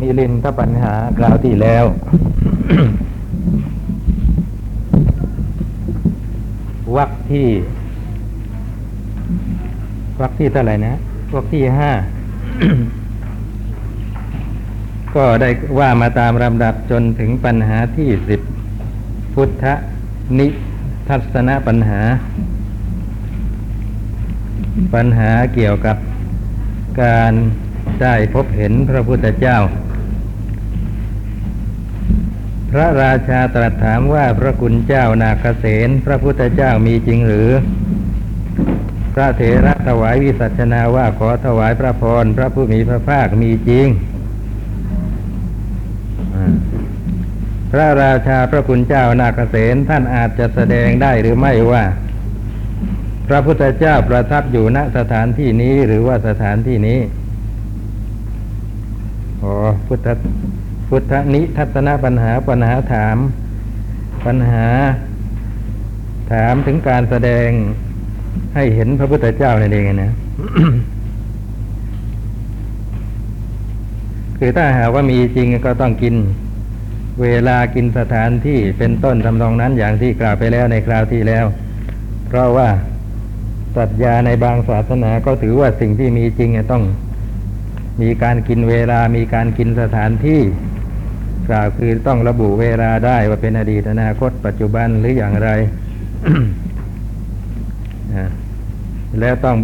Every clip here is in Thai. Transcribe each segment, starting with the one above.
มีลินถ้าปัญหากล่าวที่แล้ว วักที่ วักที่เท่าไหร่นะวักที่ห้าก็ได้ว่ามาตามลำดับจนถึงปัญหาที่สิบพุทธนิทัศนปัญหา ปัญหาเกี่ยวกับการ ได้พบเห็นพระพุทธเจ้า พระราชาตรัสถามว่าพระคุณเจ้านาคเสนพระพุทธเจ้ามีจริงหรือ พระเถระถวายวิสัชนาว่าขอถวายพระพรพระผู้มีพระภาคมีจริง พระราชาพระคุณเจ้านาคเสนท่านอาจจะแสดงได้หรือไม่ว่าพระพุทธเจ้าประทับอยู่ณสถานที่นี้หรือว่าสถานที่นี้ อ๋อพุทธพุทธนิทัศนปัญหาปัญหาถาม ปัญหา ถามถึงการแสดงให้เห็นพระพุทธเจ้านั่นเองนะคือถ้าหาว่ามีจริงก็ต้องกิน เวลากินสถานที่เป็นต้นทำนองนั้นอย่างที่กล่าวไปแล้วในคราวที่แล้ว เพราะว่าสัตยาในบางศาสนาก็ถือว่าสิ่งที่มีจริงต้อง มีการกินเวลา มีการกินสถานที่กล่าวคือต้องระบุเวลาได้ว่าเป็นอดีตอนาคต ปัจจุบันหรืออย่างไร แล้วต้อง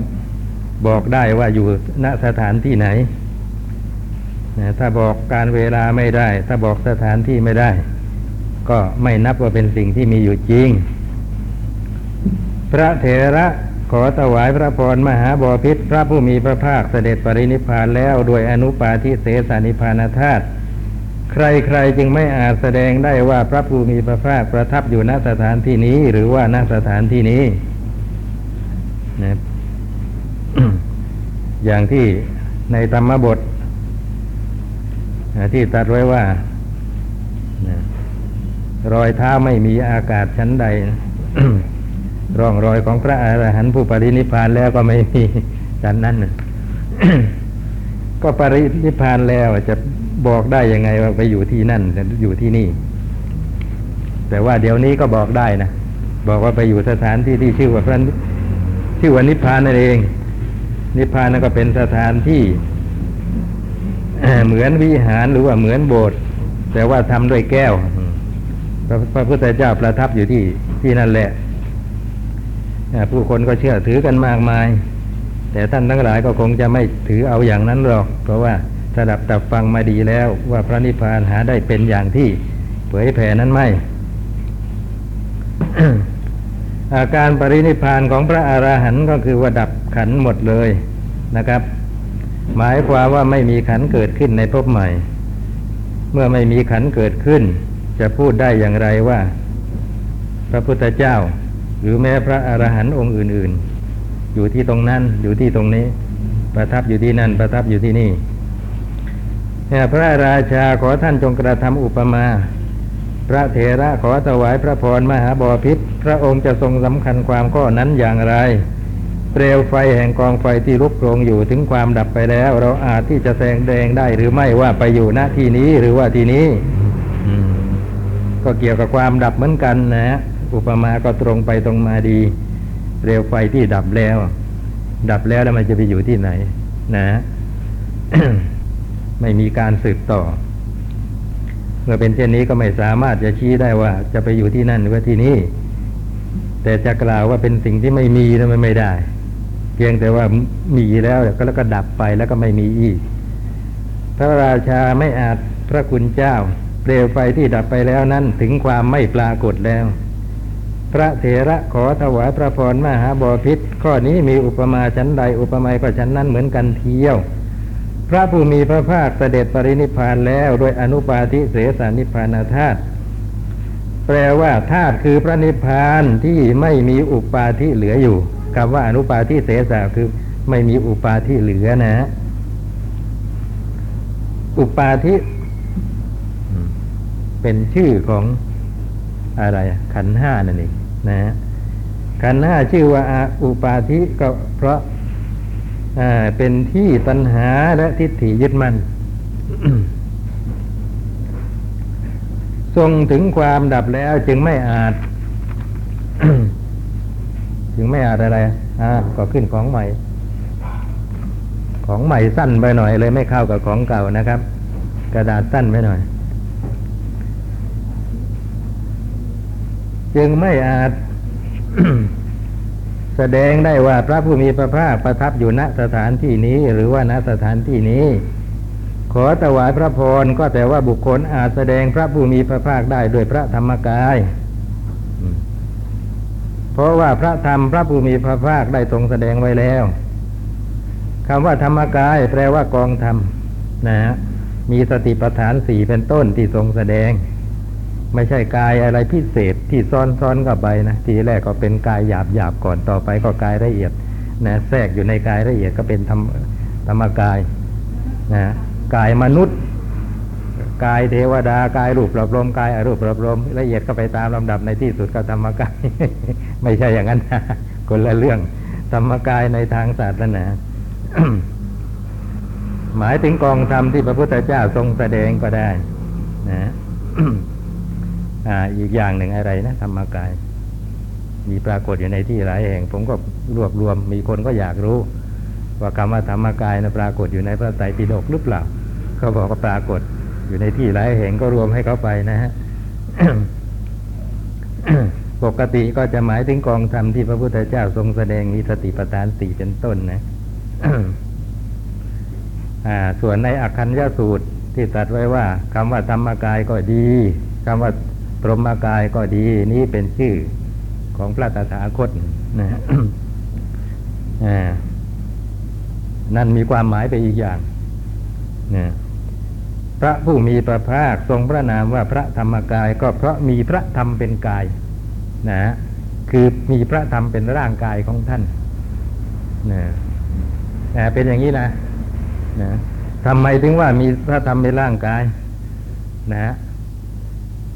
บอกได้ว่าอยู่ณสถานที่ไหน ถ้าบอกการเวลาไม่ได้ ถ้าบอกสถานที่ไม่ได้ ก็ไม่นับว่าเป็นสิ่งที่มีอยู่จริง พระเถระ ขอถวายพระพรมหาบอพิษพระผู้มีพระภาคเสด็จปรินิพานแล้วโดยอนุปาทิเสสนิพานธาตุใครๆจึงไม่อาจแสดงได้ว่าพระผู้มีพระภาคประทับอยู่ณสถานที่นี้ หรือว่าณสถานที่นี้นะอย่างที่ในธรรมบท ที่ตัดไว้ว่ารอยเท้าไม่มีอากาศชั้นใด ร่องรอยของพระอรหันต์ผู้ปรินิพานแล้วก็ไม่มีชั้นนั้นก็ปรินิพานแล้วจะบอกได้ยังไงว่าไปอยู่ที่นั่นอยู่ที่นี่ แต่ว่าเดี๋ยวนี้ก็บอกได้นะบอกว่าไปอยู่สถานที่ที่ชื่อว่าพระชื่อว่านิพพานนั่นเอง นิพพานนั่นก็เป็นสถานที่เหมือนวิหารหรือว่าเหมือนโบสถ์แต่ว่าทำด้วยแก้วพระพุทธเจ้าประทับอยู่ที่ที่นั่นแหละ ผู้คนก็เชื่อถือกันมากมาย แต่ท่านทั้งหลายก็คงจะไม่ถือเอาอย่างนั้นหรอก เพราะว่าสดับตับฟังมาดีแล้ว ว่าพระนิพพานหาได้เป็นอย่างที่เผยแผ่นั้นไม่ อาการปรินิพานของพระอราหันต์ก็คือว่าดับขันหมดเลยนะครับ หมายความว่าไม่มีขันเกิดขึ้นในภพใหม่ เมื่อไม่มีขันเกิดขึ้น จะพูดได้อย่างไรว่า พระพุทธเจ้า หรือแม้พระอรหันต์องค์อื่น ๆ อยู่ที่ตรงนั้นอยู่ที่ตรงนี้ ประทับอยู่ที่นั่น ประทับอยู่ที่นี่พระราชาขอท่านจงกระทำอุปมา พระเถระขอถวายพระพรมหาบอพิษพระองค์จะทรงสำคัญความข้อนั้นอย่างไร เปลวไฟแห่งกองไฟที่ลุกโผงอยู่ถึงความดับไปแล้ว เราอาจที่จะแสงแดงได้หรือไม่ว่าไปอยู่ณที่นี้หรือว่าที่นี้ก็เกี่ยวกับความดับเหมือนกันนะฮะ อุปมาก็ตรงไปตรงมาดี เปลวไฟที่ดับแล้ว ดับแล้วแล้วมันจะไปอยู่ที่ไหน นะ ไม่มีการสืบต่อ เมื่อเป็นเช่นนี้ก็ไม่สามารถจะชี้ได้ว่า จะไปอยู่ที่นั่นหรือที่นี่ แต่จะกล่าวว่าเป็นสิ่งที่ไม่มีนั้นไม่ได้ เพียงแต่ว่ามีแล้วก็แล้วก็ดับไปแล้วก็ไม่มีอีก พระราชาไม่อาจพระคุณเจ้าเปลวไฟที่ดับไปแล้วนั้นถึงความไม่ปรากฏแล้ว พระเถระขอถวายพระพรมหาบอพิษข้อนี้มีอุปมาชั้นใดอุปไมยก็ชั้นนั้นเหมือนกันเที่ยว พระผู้มีพระภาคเสด็จปรินิพานแล้วโดยอนุปาทิเสสนิพานธาตุแปลว่าธาตุคือพระนิพพานที่ไม่มีอุปาทิเหลืออยู่คำว่าอนุปาทิเสสาคือไม่มีอุปาทิเหลือนะ อุปาทิเป็นชื่อของ อะไรขันห้านั่นเองนะฮะขันห้าชื่อว่าอุปาทิก็เพราะเป็นที่ตัณหาและทิฏฐิยึดมัน่นทรงถึงความดับแล้วจึงไม่อาจ จึงไม่อาจอะไรอ่าก็ขึ้นของใหม่ ของใหม่สั้นไปหน่อยเลยไม่เข้ากับของเก่านะครับ กระดาษสั้นไปหน่อย จึงไม่อาจ แสดงได้ว่าพระผู้มีพระภาคประทับอยู่ณสถานที่นี้ หรือว่าณสถานที่นี้ ขอถวายพระพรก็แต่ว่าบุคคลอาจแสดงพระผู้มีพระภาคได้ด้วยพระธรรมกาย เพราะว่าพระธรรมพระผู้มีพระภาคได้ทรงแสดงไว้แล้วคำว่าธรรมกาย แปลว่ากองธรรมนะฮะมีสติปัฏฐานสี่เป็นต้นที่ทรงแสดง ไม่ใช่กายอะไรพิเศษที่ซ้อนซ้อนไปนะทีแรกก็เป็นกายหยาบหยาบก่อนต่อไปก็กายละเอียดนะแทรกอยู่ในกายละเอียดก็เป็นธรรมธรรมกายนะกายมนุษย์ กายเทวดากายรูปประลมกายอรูปประลมละเอียดก็ไปตามลำดับในที่สุดก็ธรรมกาย ไม่ใช่อย่างนั้นนะคนละเรื่องธรรมกายในทางศาสนาหมายถึงกองธรรมที่พระพุทธเจ้าทรงแสดงก็ได้นะ อ่าอีกอย่างหนึ่งอะไรนะธรรมกาย มีปรากฏอยู่ในที่หลายแห่ง ผมก็รวบรวมมีคนก็อยากรู้ ว่าคำว่าธรรมกายนะปรากฏอยู่ในพระไตรปิฎกหรือเปล่าเขาบอกว่าปรากฏอยู่ในที่หลายแห่งก็รวมให้เขาไปนะฮะปกติก็จะหมายถึงกองธรรมที่พระพุทธเจ้าทรงแสดงมีสติปัฏฐานสี่เป็นต้นนะอ่าส่วนในอักขัญญสูตรที่ตรัสไว้ว่าคำว่าธรรมกายก็ดีคำว่า พรหมกายก็ดีนี่เป็นชื่อของพระตถาคตนะนั่นมีความหมายไปอีกอย่างนะพระผู้มีพระภาคทรงพระนามว่าพระธรรมกายก็เพราะมีพระธรรมเป็นกายนะคือมีพระธรรมเป็นร่างกายของท่านนะนะเป็นอย่างนี้นะนะทำไมถึงว่ามีพระธรรมในร่างกาย นะ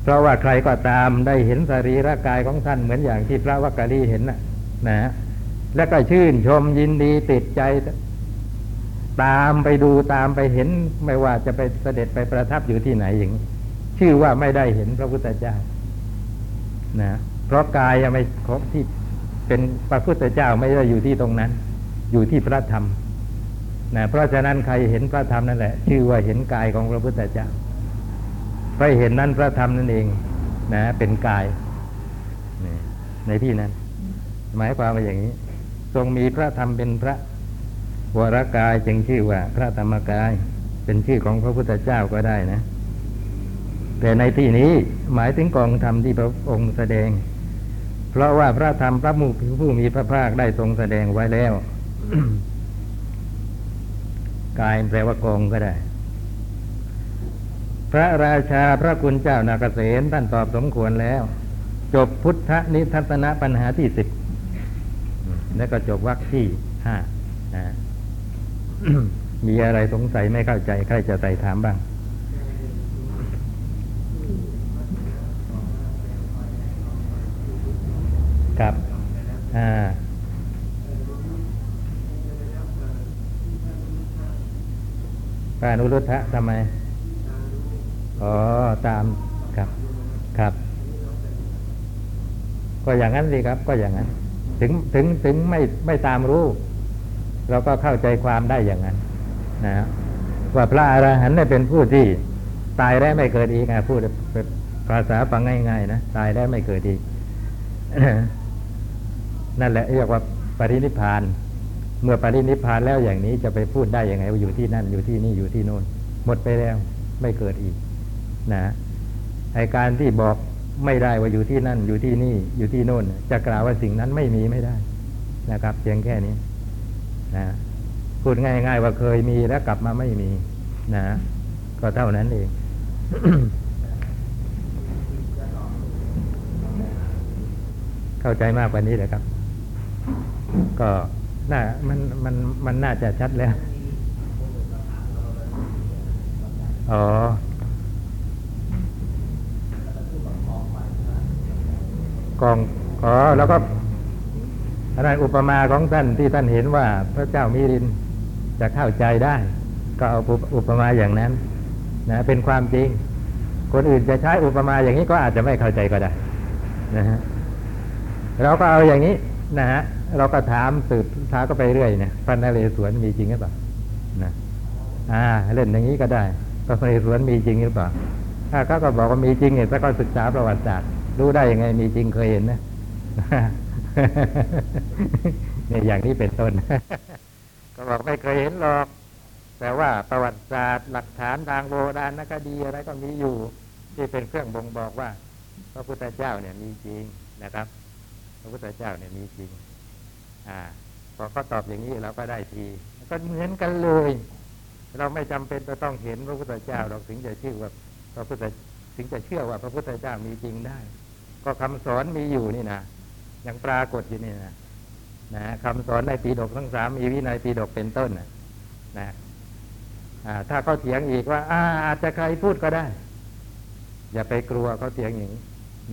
เพราะว่าใครก็ตามได้เห็นสรีระกายของท่านเหมือนอย่างที่พระวักกะลีเห็นนะนะแล้วก็ชื่นชมยินดีติดใจ ตามไปดูตามไปเห็นไม่ว่าจะไปเสด็จไปประทับอยู่ที่ไหนอย่างชื่อว่าไม่ได้เห็นพระพุทธเจ้า นะ เพราะกายยังไม่ครบที่เป็นพระพุทธเจ้าไม่ได้อยู่ที่ตรงนั้น อยู่ที่พระธรรมนะเพราะฉะนั้นใครเห็นพระธรรมนั่นแหละ ชื่อว่าเห็นกายของพระพุทธเจ้า ใครเห็นนั้นพระธรรมนั่นเองนะเป็นกายในที่นั้น หมายความว่าอย่างนี้ ทรงมีพระธรรมเป็นพระวรกายจึงชื่อว่า พระธรรมกาย เป็นชื่อของพระพุทธเจ้าก็ได้นะ แต่ในที่นี้หมายถึงกองธรรมที่พระองค์แสดง เพราะว่าพระธรรมพระมูผู้มีพระภาคได้ทรงแสดงไว้แล้ว กายแปลว่ากองก็ได้ พระราชาพระคุณเจ้านาเกษตท่านตอบสมควรแล้ว จบพุทธนิทัศนปัญหาที่สิบแล้วก็จบวรรคที่ห้ามีอะไรสงสัยไม่เข้าใจ ใครจะใส่ถามบ้างครับอ่าพระอนุรุทธะทำไม อ๋อตามครับครับ ก็อย่างนั้นสิครับ ก็อย่างนั้น ถึงถึงถึงไม่ไม่ตามรู้เราก็เข้าใจความได้อย่างนั้น นะว่าพระอรหันต์เป็นผู้ที่ ตายแล้วไม่เกิดอีกนะพูดเป็นภาษาฟังง่ายๆนะตายแล้วไม่เกิดอีกนั่นแหละเรียกว่าปรินิพาน เมื่อปรินิพานแล้วอย่างนี้จะไปพูดได้ยังไงว่าอยู่ที่นั่นอยู่ที่นี่อยู่ที่โน่นหมดไปแล้วไม่เกิดอีก นะไอการที่บอกไม่ได้ว่าอยู่ที่นั่น อยู่ที่นี่อยู่ที่โน่น จะกล่าวว่าสิ่งนั้นไม่มีไม่ได้นะครับเพียงแค่นี้นะพูดง่าย ๆ ว่าเคยมีแล้วกลับมาไม่มี นะ ก็เท่านั้นเองเข้าใจมากกว่านี้เลยครับ ก็น่ามันมันมันน่าจะชัดแล้ว อ๋อ กองอ๋อแล้วก็อะไรอุปมาของท่านที่ท่านเห็นว่า พระเจ้ามิรินจะเข้าใจได้ ก็เอาอุปมาอย่างนั้นนะเป็นความจริง คนอื่นจะใช้อุปมาอย่างนี้ก็อาจจะไม่เข้าใจก็ได้นะฮะเราก็เอาอย่างนี้นะฮะเราก็ถามสืบท้าก็ไปเรื่อยเนี่ยพระนเรศวรมีจริงหรือเปล่านะอ่า เล่นอย่างนี้ก็ได้พระนเรศวรมีจริงหรือเปล่าถ้าเขาก็บอกว่ามีจริงเนี่ยถ้าก็ศึกษาประวัติศาสตร์ รู้ได้ยังไง มีจริงเคยเห็นนะเนี่ยอย่างนี้เป็นต้น ก็บอกไม่เคยเห็นหรอก แต่ว่าประวัติศาสตร์หลักฐานทางโบราณคดีอะไรก็มีอยู่ ที่เป็นเครื่องบ่งบอกว่า พระพุทธเจ้าเนี่ยมีจริงนะครับ พระพุทธเจ้าเนี่ยมีจริง อ่า พอเขาตอบอย่างนี้เราก็ได้ที ก็เหมือนกันเลย เราไม่จำเป็นจะต้องเห็นพระพุทธเจ้าเราถึงจะชื่อว่าพระพุทธถึงจะเชื่อว่าพระพุทธเจ้ามีจริงได้ ก็คำสอนมีอยู่นี่นะยังปรากฏอยู่นี่นะนะคำสอนในปีดกทั้งสามมีวินัยปีดกเป็นต้นนะนะถ้าเขาเถียงอีกว่าอาอาจจะใครพูดก็ได้ อย่าไปกลัวเขาเถียงอย่างนี้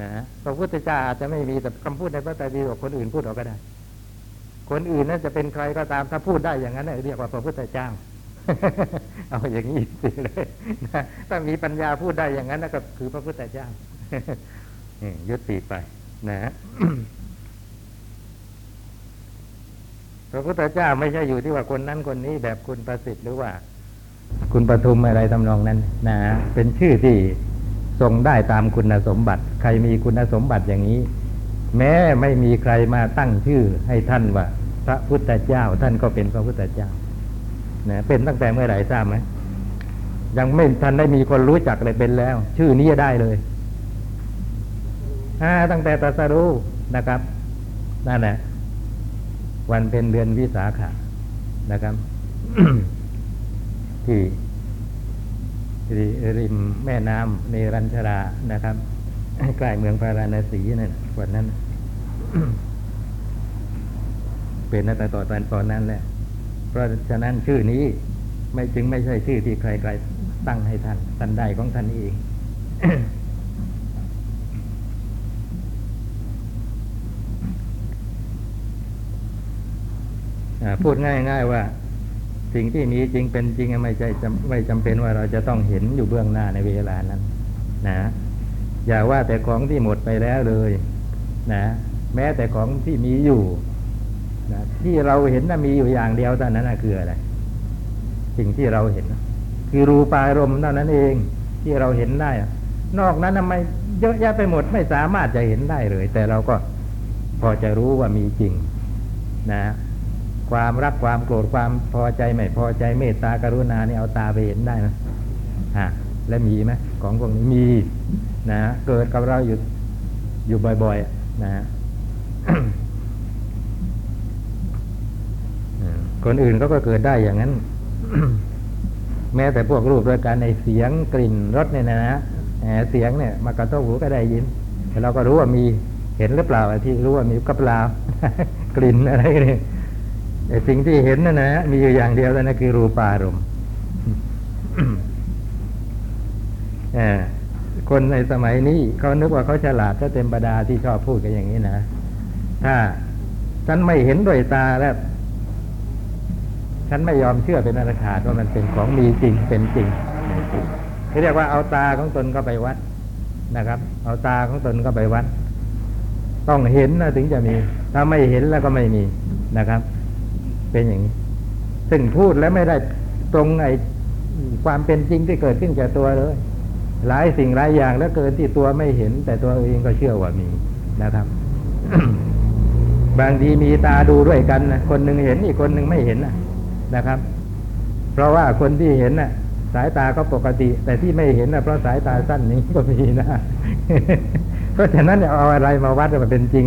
นะพระพุทธเจ้าอาจจะไม่มีแต่คำพูดในพระไตรปิฎกคนอื่นพูดออกก็ได้ คนอื่นนั่นจะเป็นใครก็ตามถ้าพูดได้อย่างนั้นเรียกว่าพระพุทธเจ้า เอาอย่างนี้สิเลยนะถ้ามีปัญญาพูดได้อย่างนั้นก็คือพระพุทธเจ้า ยุติไปนะพระพุทธเจ้าไม่ใช่อยู่ที่ว่าคนนั้นคนนี้แบบคุณประสิทธิ์หรือว่า คุณปทุมอะไรทำนองนั้นนะเป็นชื่อที่ทรงได้ตามคุณสมบัติ ใครมีคุณสมบัติอย่างนี้ แม้ไม่มีใครมาตั้งชื่อให้ท่านว่า พระพุทธเจ้า ท่านก็เป็นพระพุทธเจ้านะเป็นตั้งแต่เมื่อไหร่ทราบไหมยังไม่ทันได้มีคนรู้จักเลยเป็นแล้ว ชื่อนี้ได้เลย อ่าตั้งแต่ตรัสรู้นะครับนั่นแหละวันเป็นเดือนวิสาขะนะครับ ที่ริมแม่น้ำเนรัญชรานะครับใกล้เมืองพาราณสีนั่นวันนั้น เป็นตั้งแต่ตอนตอนนั้นแหละเพราะฉะนั้นชื่อนี้ไม่จึงไม่ใช่ชื่อที่ใครๆตั้งให้ท่านท่านได้ของท่านเอง พูดง่าย ๆ ว่า สิ่งที่มีจริงเป็นจริงไม่ใช่ไม่จำเป็นว่าเราจะต้องเห็นอยู่เบื้องหน้าในเวลานั้น นะ อย่าว่าแต่ของที่หมดไปแล้วเลย นะ แม้แต่ของที่มีอยู่นะที่เราเห็นนะมีอยู่อย่างเดียวเท่านั้นนะคืออะไรสิ่งที่เราเห็น คือรูปารมณ์เท่านั้นเองที่เราเห็นได้ นอกนั้นทำไมเยอะแยะไปหมดไม่สามารถจะเห็นได้เลย แต่เราก็พอจะรู้ว่ามีจริง นะ ความรักความโกรธความพอใจไม่พอใจเมตตากรุณานี่เอาตาไปเห็นได้นะฮะและมีไหมของพวกนี้มีนะเกิดกับเราอยู่อยู่บ่อยๆนะคนอื่นก็ก็เกิดได้อย่างนั้น แม้แต่พวกรูปด้วยการในเสียงกลิ่นรสเนี่ยนะฮะเสียงเนี่ยมากระทบหูก็ได้ยินแต่เราก็รู้ว่ามีเห็นหรือเปล่าที่รู้ว่ามีก็เปล่ากลิ่นอะไรเนี่ย สิ่งที่เห็นนั่นนะมีอยู่อย่างเดียวแล้วนะคือรูปารมณ์คนในสมัยนี้เขานึกว่าเขาฉลาดถ้าเต็มประดาที่ชอบพูดกันอย่างนี้นะ ถ้าฉันไม่เห็นด้วยตาแล้ว ฉันไม่ยอมเชื่อเป็นอนาคาว่ามันเป็นของมีจริงเป็นจริงที่เรียกว่าเอาตาของตนก็ไปวัดนะครับ เอาตาของตนก็ไปวัด ต้องเห็นนะถึงจะมี ถ้าไม่เห็นแล้วก็ไม่มีนะครับ เป็นอย่างนี้ ซึ่งพูดแล้วไม่ได้ตรงไอ้ความเป็นจริงที่เกิดขึ้นแก่ตัวเลย หลายสิ่งหลายอย่างแล้วเกินที่ตัวไม่เห็น แต่ตัวเองก็เชื่อว่ามีนะครับ บางทีมีตาดูด้วยกันนะคนหนึ่งเห็นอีกคนหนึ่งไม่เห็นนะนะครับ เพราะว่าคนที่เห็นน่ะ สายตาก็ปกติ แต่ที่ไม่เห็นนะเพราะสายตาสั้นนี้ก็มีนะเพราะฉะนั้นเอาอะไรมาวัดมันเป็นจริง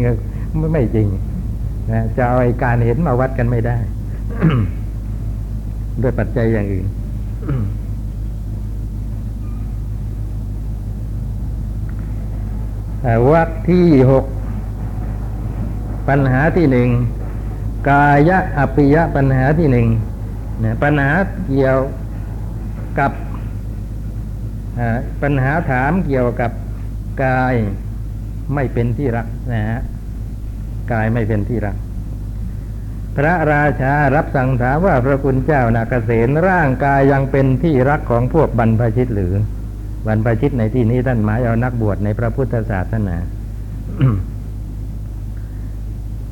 ไม่ไม่จริงนะจะเอาการเห็นมาวัดกันไม่ได้ ด้วยปัจจัยอย่างอื่นวัดที่หกปัญหาที่หนึ่งกายะอภิยะปัญหาที่หนึ่งนปัญหาเกี่ยวกับปัญหาถามเกี่ยวกับกายไม่เป็นที่รักนะฮะกายไม่เป็นที่รัก พระราชารับสั่งถามว่าพระคุณเจ้านาเกษณร่างกายยังเป็นที่รักของพวกบรรพชิตหรือ บรรพชิตในที่นี้ท่านหมายเอานักบวชในพระพุทธศาสนา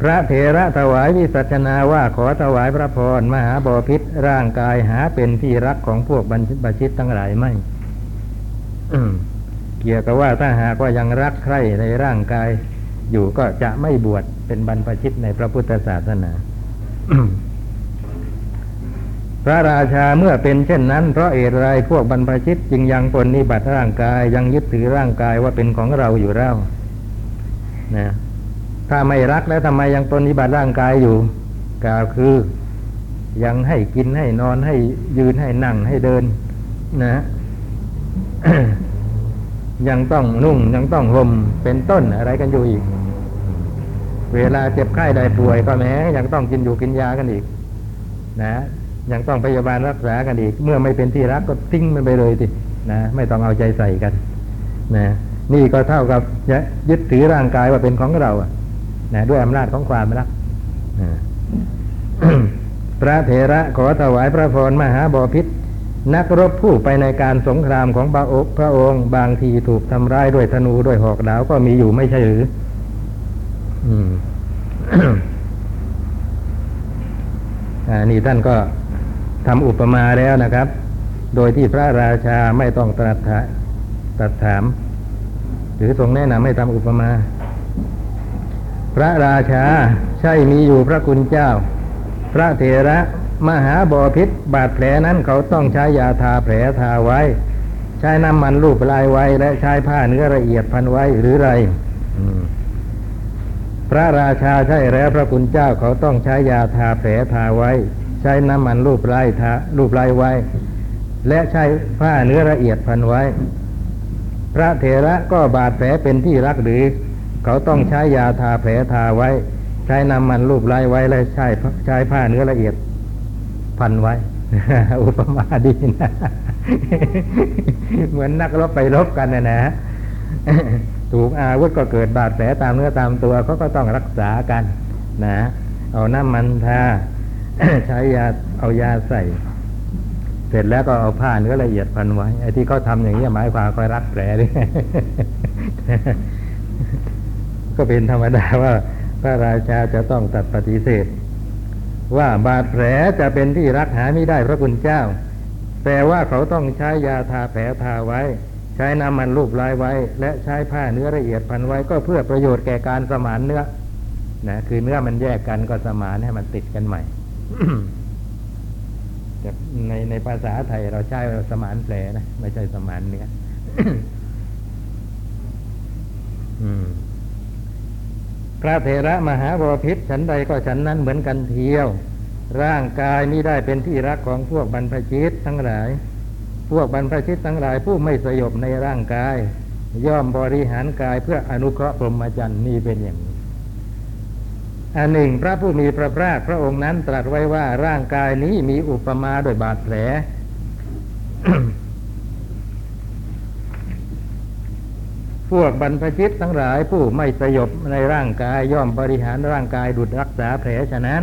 พระเถระถวายวิสัชนาว่าขอถวายพระพรมหาบอพิษร่างกายหาเป็นที่รักของพวกบรรพชิตทั้งหลายไม่เกี่ยวกับว่าถ้าหากว่ายังรักใครในร่างกาย อยู่ก็จะไม่บวชเป็นบรรพชิตในพระพุทธศาสนา พระราชาเมื่อเป็นเช่นนั้น เพราะเหตุไรพวกบรรพชิตจึงยังปนนิบัติร่างกาย ยังยึดถือร่างกายว่าเป็นของเราอยู่แล้วนะถ้าไม่รักแล้วทำไมยังปนนิบัติร่างกายอยู่กล่าวคือยังให้กินให้นอนให้ยืนให้นั่งให้เดิน นะยังต้องนุ่งยังต้องห่มเป็นต้นอะไรกันอยู่อีก เวลาเจ็บไข้ได้ป่วยก็แม้ยังต้องกินอยู่กินยากันอีก นะยังต้องพยาบาลรักษากันอีก เมื่อไม่เป็นที่รักก็ทิ้งมันไปเลยทีนะไม่ต้องเอาใจใส่กันนะนี่ก็เท่ากับยึดถือร่างกายว่าเป็นของเราอะนะด้วยอำนาจของความรักพระเถระขอถวายพระพรมหาบอพิษนักรบผู้ไปในการสงครามของพระอกพระองค์ บางทีถูกทำร้ายด้วยธนูด้วยหอกดาวก็มีอยู่ไม่ใช่หรือ อืมอ่านี่ท่านก็ทำอุปมาแล้วนะครับ โดยที่พระราชาไม่ต้องตรัสตรัสถาม หรือทรงแนะนำให้ทำอุปมา พระราชาใช่มีอยู่พระคุณเจ้า พระเถระมหาบอพิษบาดแผลนั้นเขาต้องใช้ยาทาแผลทาไว้ ใช้น้ำมันรูปลายไว้ และใช้ผ้าเนื้อละเอียดพันไว้หรือไร พระราชาใช่แล้วพระคุณเจ้าเขาต้องใช้ยาทาแผลทาไว้ ใช้น้ำมันรูปลายทารูปลายไว้ และใช้ผ้าเนื้อละเอียดพันไว้ พระเถระก็บาดแผลเป็นที่รักหรือ เขาต้องใช้ยาทาแผลทาไว้ ใช้น้ำมันรูปลายไว้และใช้ใช้ผ้าเนื้อละเอียดพันไว้อุปมาดีนะ เหมือนนักรบไปรบกันนะนะ ถูกอาวุธก็เกิดบาดแผลตามเนื้อตามตัวเขาก็ต้องรักษากันนะเอาน้ำมันทาใช้ยาเอายาใส่ เสร็จแล้วก็เอาผ้าเนื้อละเอียดพันไว้ไอ้ที่เขาทำอย่างนี้หมายความคอยรักแผลด้วยก็เป็นธรรมดาว่าพระราชาจะต้องตัดปฏิเสธ ว่าบาดแผลจะเป็นที่รักหาไม่ได้พระคุณเจ้า แต่ว่าเขาต้องใช้ยาทาแผลทาไว้ ช้น้ำมันรูปลายไว้ และใช้ผ้าเนื้อละเอียดพันไว้ก็เพื่อประโยชน์แก่การสมานเนื้อนะคือเนื้อมันแยกกันก็สมานให้มันติดกันใหม่ในในภาษาไทยเราใช้สมานแผลนะไม่ใช่สมานเนื้อพระเถระมหาบพิษฉันใดก็ฉันนั้นเหมือนกันเทียว ร่างกายไม่ได้เป็นที่รักของพวกบรรพชิตทั้งหลาย พวกบรรพชิตทั้งหลายผู้ไม่สยบในร่างกาย ย่อมบริหารกายเพื่ออนุเคราะห์พรหมจรรย์นี่เป็นอย่างนี้อันหนึ่งพระผู้มีพระภาคพระองค์นั้นตรัสไว้ว่าร่างกายนี้มีอุปมาโดยบาดแผล พวกบรรพชิตทั้งหลายผู้ไม่สยบในร่างกายย่อมบริหารร่างกายดุดรักษาแผลฉะนั้น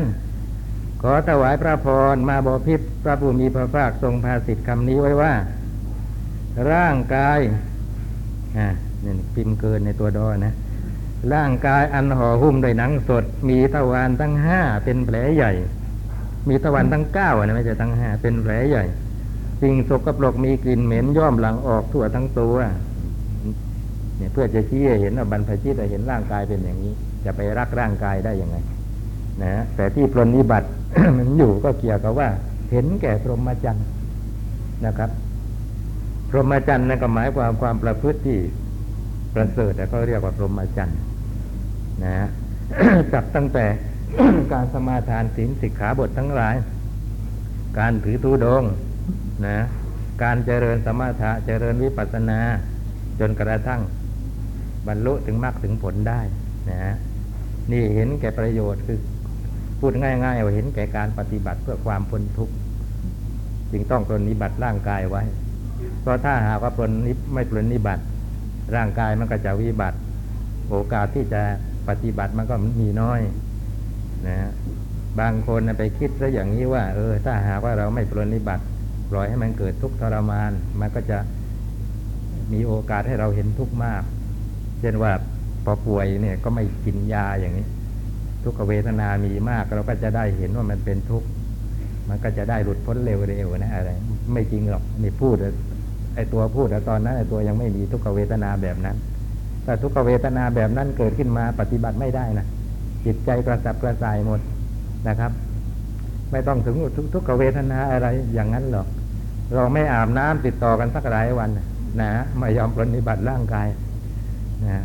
ขอถวายพระพรมาบอพิษพระผู้มีพระภาคทรงภาสิทธิ์คำนี้ไว้ว่า ร่างกายเนี่ยพิมพ์เกินในตัวดอนะ ร่างกายอันห่อหุ้มด้วยหนังสด มีทวารทั้งห้าเป็นแผลใหญ่ มีทวารทั้งเก้านะไม่ใช่ทั้งห้าเป็นแผลใหญ่ สิ่งสกปรกมีกลิ่นเหม็นย่อมหลังออกทั่วทั้งตัวเนี่ยเพื่อจะชี้เห็นว่าบรรพชิตเห็นร่างกายเป็นอย่างนี้ จะไปรักร่างกายได้ยังไง นะแต่ที่ปรนิบัติมันอยู่ก็เกี่ยวกับว่า เห็นแก่พรหมจรรย์นะครับ พรหมจรรย์นั่นก็หมายความความประพฤติที่ประเสริฐแต่ก็เรียกว่าพรหมจรรย์นะจับตั้งแต่การสมาทานศีลสิกขาบททั้งหลาย การถือทุดงนะ การเจริญสมาธิเจริญวิปัสสนา จนกระทั่ง บรรลุถึงมรรคถึงผลได้นะนี่เห็นแก่ประโยชน์คือ พูดง่ายๆว่าเห็นแก่การปฏิบัติเพื่อความพ้นทุกข์จึงต้องปรนิบัติร่างกายไว้ เพราะถ้าหากว่าปรนิไม่ปรนิบัติ ร่างกายมันก็จะวิบัติ โอกาสที่จะปฏิบัติมันก็มีน้อยนะบางคนไปคิดซะอย่างนี้ว่า เออ ถ้าหากว่าเราไม่ปรนิบัติปล่อยให้มันเกิดทุกข์ทรมาน มันก็จะมีโอกาสให้เราเห็นทุกข์มาก เช่นว่าพอป่วยเนี่ยก็ไม่กินยาอย่างนี้ ทุกขเวทนามีมาก เราก็จะได้เห็นว่ามันเป็นทุกข์มันก็จะได้หลุดพ้นเร็วๆนะอะไร ไม่จริงหรอกนี่พูดไอ้ตัวพูดตอนนั้นไอ้ตัวยังไม่มีทุกขเวทนาแบบนั้น แต่ทุกขเวทนาแบบนั้นเกิดขึ้นมาปฏิบัติไม่ได้นะจิตใจกระสับกระส่ายหมดนะครับ ไม่ต้องถึงทุกขเวทนาอะไรอย่างนั้นหรอก เราไม่อาบน้ำติดต่อกันสักหลายวันนะไม่ยอมปฏิบัติร่างกายนะ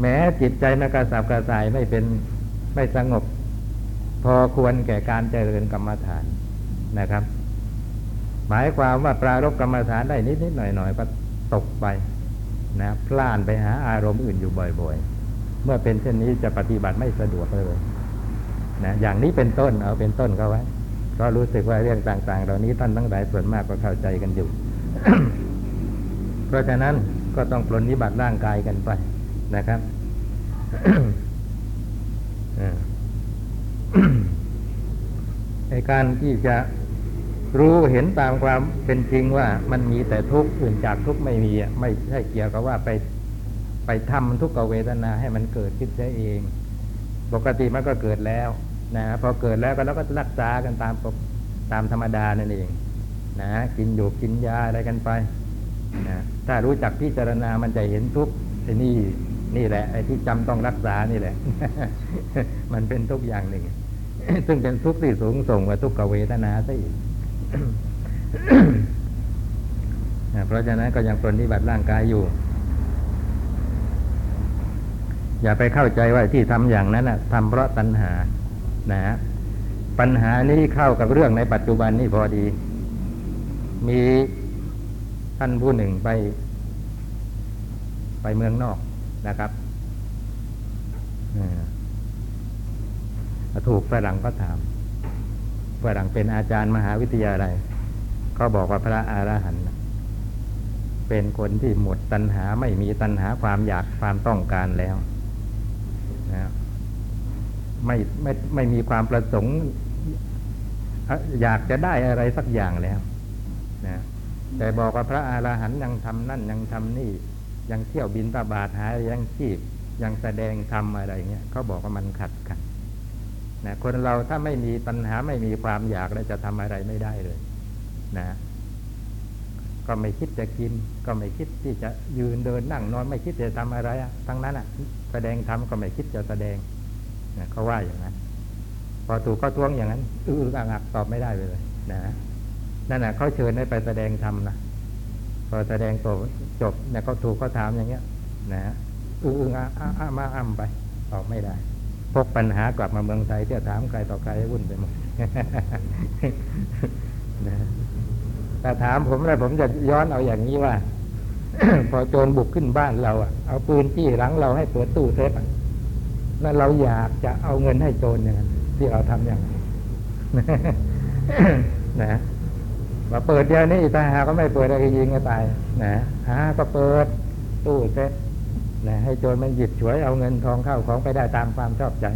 แม้จิตใจม่กระสับกระส่ายไม่เป็น ไม่สงบ พอควรแก่การเจริญกรรมฐานนะครับ หมายความว่าปรารบกรรมฐานได้นิดนิดหน่อยหน่อยก็ตกไปนะพล่านไปหาอารมณ์อื่นอยู่บ่อย ๆ เมื่อเป็นเช่นนี้จะปฏิบัติไม่สะดวกเลยนะอย่างนี้เป็นต้นเอาเป็นต้นเขาไว้ ก็รู้สึกว่าเรื่องต่าง ๆ เหล่านี้ท่านทั้งหลายส่วนมากก็เข้าใจกันอยู่ เพราะฉะนั้นก็ต้องปลนนิบัติร่างกายกันไปนะครับ ในการที่จะรู้เห็นตามความเป็นจริงว่ามันมีแต่ทุกข์อื่นจากทุกข์ไม่มีไม่ใช่เกี่ยวกับว่าไปไปทำทุกขเวทนาให้มันเกิดขึ้นได้เอง ปกติมันก็เกิดแล้วนะพอเกิดแล้วก็เราก็รักษากันตามตามธรรมดานั่นเองนะกินอยู่กินยาอะไรกันไปนะถ้ารู้จักพิจารณามันจะเห็นทุกข์ไอ้นี่ นี่แหละไอ้ที่จำต้องรักษานี่แหละ มันเป็นทุกอย่างหนึ่ง ซึ่งเป็นทุกข์ที่สูงส่งกว่าทุกขเวทนาซะอีกเพราะฉะนั้นก็ยังปฏิบัติร่างกายอยู่ อย่าไปเข้าใจว่าที่ทำอย่างนั้นนะทำเพราะตัณหานะปัญหานี้เข้ากับเรื่องในปัจจุบันนี่พอดี มีท่านผู้หนึ่งไป ไปเมืองนอก นะครับถูกฝรั่งก็ถามฝรั่งเป็นอาจารย์มหาวิทยาลัยเขาบอกว่าพระอรหันต์เป็นคนที่หมดตัณหาไม่มีตัณหาความอยากความต้องการแล้วนะไม่ไม่ไม่มีความประสงค์อยากจะได้อะไรสักอย่างแล้วนะแต่บอกว่าพระอรหันต์ยังทำนั่นยังทำนี่ ยังเที่ยวบินตาบาทหายังชีพ ยังแสดงทำอะไรเงี้ยเขาบอกว่ามันขัดกันนะคนเราถ้าไม่มีปัญหาไม่มีความอยากแล้วจะทำอะไรไม่ได้เลย นะ ก็ไม่คิดจะกิน ก็ไม่คิดที่จะยืนเดินนั่งนอนไม่คิดจะทำอะไรอะทั้งนั้นอะแสดงทำก็ไม่คิดจะแสดงนะเขาว่าอย่างนั้น พอถูกก็ท้วงอย่างนั้น อืออักตอบไม่ได้เลยนะนั่นแหะเขาเชิญให้ไปแสดงธรรมนะ พอแสดงจบจบเนี่ยเขาถูกเขาถามอย่างเงี้ย นะอืออะอะมาอ้ำไปตอบไม่ได้ พกปัญหากลับมาเมืองไทยเที่ยวถามใครต่อใครวุ่นไปหมดนะแต่ถามผมแล้วผมจะย้อนเอาอย่างนี้ว่า พอโจรบุกขึ้นบ้านเราอะเอาปืนจี้หลังเราให้เปิดตู้เซฟแล้วเราอยากจะเอาเงินให้โจรอย่างนั้นที่เราทำอย่างนั้นนะ ว่าเปิดเดียวนี้ตาหาก็ไม่เปิดอะไรยิงก็ตายนะหาก็เปิดตู้เซฟนะให้โจรมันหยิบฉวยเอาเงินทองเข้าของไปได้ตามความชอบใจ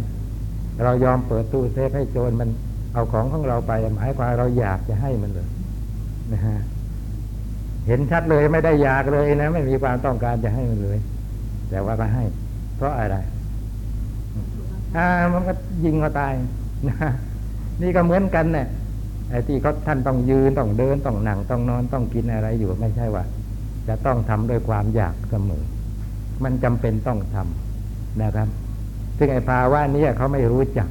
เรายอมเปิดตู้เซฟให้โจรมันเอาของของเราไปหมายความเราอยากจะให้มันเลยนะฮะเห็นชัดเลยไม่ได้อยากเลยนะ ไม่มีความต้องการจะให้มันเลย แต่ว่าก็ให้ เพราะอะไร อ่ามันก็ยิงเขาตายนะนี่ก็เหมือนกันเนี่ย ไอ้ที่เขาท่านต้องยืนต้องเดินต้องนั่งต้องนอนต้องกินอะไรอยู่ไม่ใช่ว่า จะต้องทำด้วยความอยากเสมอ มันจำเป็นต้องทำนะครับ ซึ่งไอ้ภาวะนี้เขาไม่รู้จัก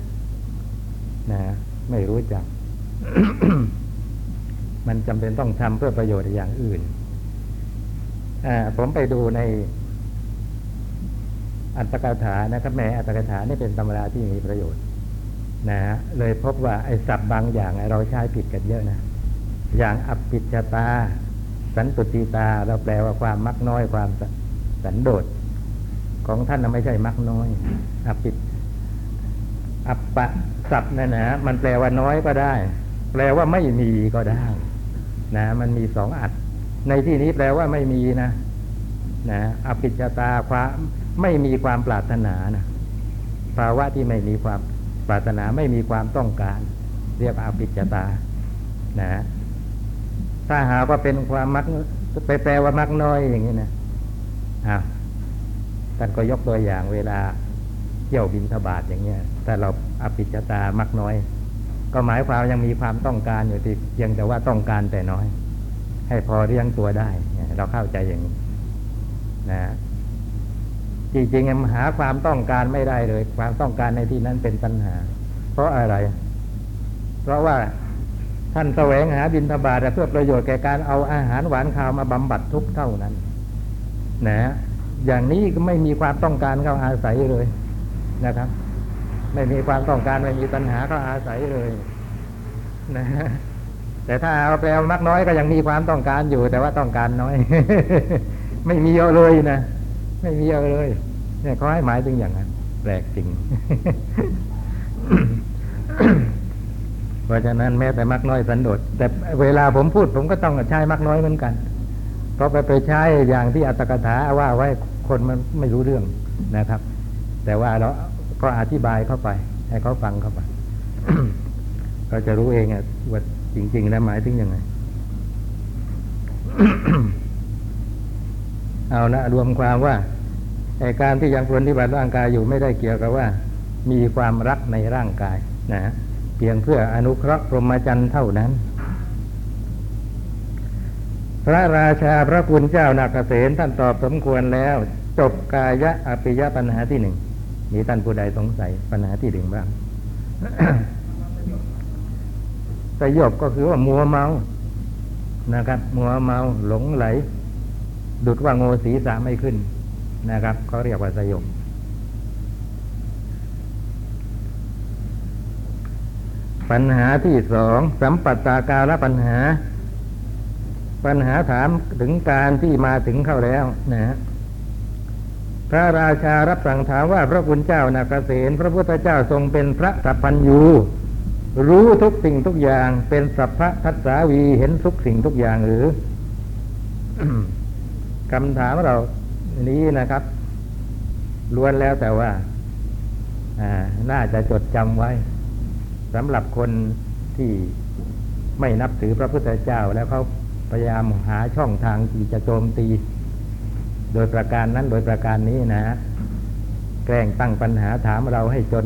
นะ ไม่รู้จัก มันจำเป็นต้องทำเพื่อประโยชน์อย่างอื่นอผมไปดูในอัตถกถานะครับแม้อัตถกถานี่เป็นตำราที่มีประโยชน์ นะเลยพบว่าไอ้ศัพท์บางอย่างเราใช้ผิดกันเยอะนะ อย่างอภิชตา สันตุติตา เราแปลว่าความมักน้อยความสันโดษของท่านไม่ใช่มักน้อยอภิอัปปะสับนั่นนะ มันแปลว่าน้อยก็ได้ แปลว่าไม่มีก็ได้ นะ มันมีสองอัด ในที่นี้แปลว่าไม่มีนะ นะอภิจตาความไม่มีความปรารถนานะภาวะที่ไม่มีความ ปรารถนาไม่มีความต้องการ เรียกอาภิจตานะถ้าหาว่าเป็นความมักไปแปลว่ามักน้อยอย่างนี้นะอ้าวท่านก็ยกตัวอย่างเวลาเที่ยวบินทบาทอย่างเงี้ยถ้าเราอภิชตามักน้อย ก็หมายความยังมีความต้องการอยู่ที่เพียงแต่ว่าต้องการแต่น้อย ให้พอเลี้ยงตัวได้ เราเข้าใจอย่างนี้นะ จริงๆหาความต้องการไม่ได้เลย ความต้องการในที่นั้นเป็นปัญหา เพราะอะไร เพราะว่าท่านแสวงหาบินทบาทเพื่อประโยชน์แก่การเอาอาหารหวานข้าวมาบำบัดทุกข์เท่านั้นนะอย่างนี้ก็ไม่มีความต้องการเข้าอาศัยเลยนะครับ ไม่มีความต้องการไม่มีปัญหาเข้าอาศัยเลยนะแต่ถ้าเอาไปเอากน้อยก็ยังมีความต้องการอยู่ แต่ว่าต้องการน้อย ไม่มีเยอะเลยนะ ไม่มีเยอะเลย เนี่ยเขาให้หมายถึงอย่างนั้นแปลกจริง เพราะฉะนั้นแม้แต่มักน้อยสันโดษแต่เวลาผมพูด ผมก็ต้องใช้มักน้อยเหมือนกัน เพราะไปไปใช้อย่างที่อัตกถาว่าไว้คนมันไม่รู้เรื่องนะครับ แต่ว่าเราก็อธิบายเข้าไป ให้เขาฟังเข้าไปก็จะรู้เองอะว่าจริง ๆ แล้วหมายถึงยังไง เอาละรวมความว่าการที่ยังปฏิบัติร่างกายอยู่ไม่ได้เกี่ยวกับว่า มีความรักในร่างกายนะฮะเพียงเพื่ออนุเคราะห์พรหมจรรย์เท่านั้น พระราชาพระคุณเจ้านาคเษนท่านตอบสมควรแล้ว จบกายะอภิยะปัญหาที่หนึ่งมีท่านผู้ใดสงสัยปัญหาที่หนึ่งบ้างสยบก็คือว่ามัวเมานะครับ มัวเมาหลงไหล ดุดว่าโงศีสาไม่ขึ้นนะครับเขาเรียกว่าสยบปัญหาที่สองสัมปัตตาการปัญหา ปัญหาถามถึงการที่มาถึงเข้าแล้วนะฮะพระราชารับสั่งถามว่าพระคุณเจ้านาเกษตพระพุทธเจ้าทรงเป็นพระสัพพัญญูรู้ทุกสิ่งทุกอย่างเป็นสัพพะทัศสาวีเห็นทุกสิ่งทุกอย่างหรือ คำถามเรานี้นะครับล้วนแล้วแต่ว่าน่าจะจดจำไว้สำหรับคนที่ไม่นับถือพระพุทธเจ้า แล้วเขาพยายามหาช่องทางที่จะโจมตี โดยประการนั้นโดยประการนี้นะฮะแกล้งตั้งปัญหาถามเราให้จน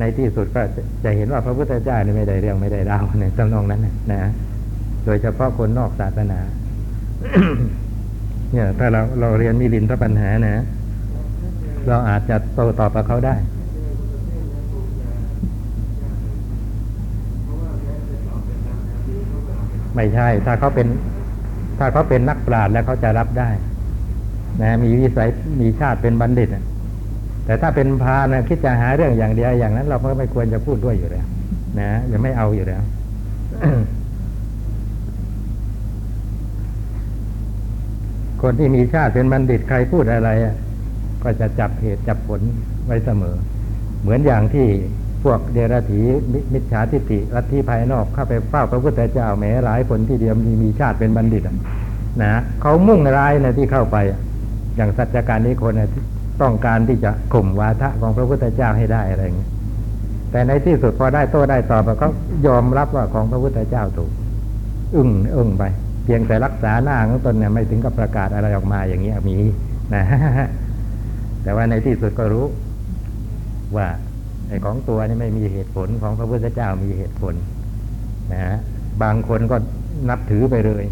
ในที่สุดก็จะเห็นว่าพระพุทธเจ้านี่ไม่ได้เรื่องไม่ได้ราวในจำนองนั้นนะ โดยเฉพาะคนนอกศาสนา เนี่ย ถ้าเราเราเรียนมิลินทปัญหานะ เราอาจจะโตตอบกับเขาได้ไม่ใช่ ถ้าเขาเป็น ถ้าเขาเป็นนักปราชญ์แล้วเขาจะรับได้ นะ มีวิสัยมีชาติเป็นบัณฑิตแต่ถ้าเป็นพานะคิดจะหาเรื่องอย่างเดียวอย่างนั้น เราก็ไม่ควรจะพูดด้วยอยู่แล้ว นะอย่าไม่เอาอยู่แล้ว คนที่มีชาติเป็นบัณฑิตใครพูดอะไรก็จะจับเหตุจับผลไว้เสมอ เหมือนอย่างที่พวกเดรัจฉีมิจฉาทิฏฐิลัทธิภายนอกเข้าไปเฝ้าพระพุทธเจ้าแม้หลายคนที่เดียวมีมีชาติเป็นบัณฑิตนะเขามุ่งร้ายนะที่เข้าไป อย่างสัจจการนี้คนนะต้องการที่จะข่มวาทะของพระพุทธเจ้าให้ได้อะไรเงี้ยแต่ในที่สุดพอได้โต้ได้ตอบก็ยอมรับว่าของพระพุทธเจ้าถูก อึ้งอึ้งไป เพียงแต่รักษาหน้าของตนเนี่ยไม่ถึงกับประกาศอะไรออกมาอย่างนี้มีนะแต่ว่าในที่สุดก็รู้ ว่าไอ้ของตัวนี่ไม่มีเหตุผลของพระพุทธเจ้ามีเหตุผลนะฮะบางคนก็นับถือไปเลย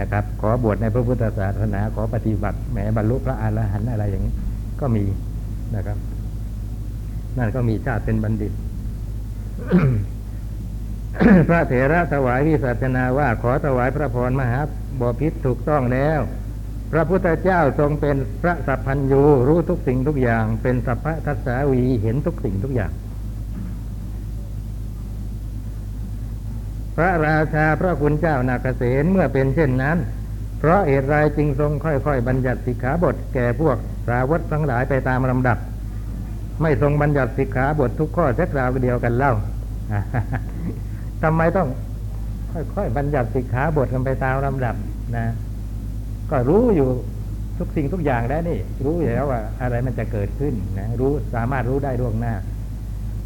นะครับ ขอบวชในพระพุทธศาสนาขอปฏิบัติแหมบรรลุพระอรหันต์อะไรอย่างนี้ ก็มีนะครับ นั่นก็มีชาติเป็นบัณฑิต พระเถระถวายวิสัชนาว่าขอถวายพระพรมหาบพิษถูกต้องแล้ว พระพุทธเจ้าทรงเป็นพระสัพพัญญูรู้ทุกสิ่งทุกอย่าง เป็นสัพพะทัศสาวีเห็นทุกสิ่งทุกอย่าง พระราชาพระคุณเจ้านาเกษตเมื่อเป็นเช่นนั้น เพราะเหตุไรจึงทรงค่อยๆ บัญญัติสิกขาบทแก่พวกสาวกทั้งหลายไปตามลำดับ ไม่ทรงบัญญัติสิกขาบททุกข้อแค่ราวเดียวกันเล่า ทำไมต้องค่อยๆบัญญัติสิกขาบทกันไปตามลำดับนะ ก็รู้อยู่ทุกสิ่งทุกอย่างแล้วนี่ รู้อยู่แล้วว่า อะไรมันจะเกิดขึ้นนะรู้สามารถรู้ได้ล่วงหน้า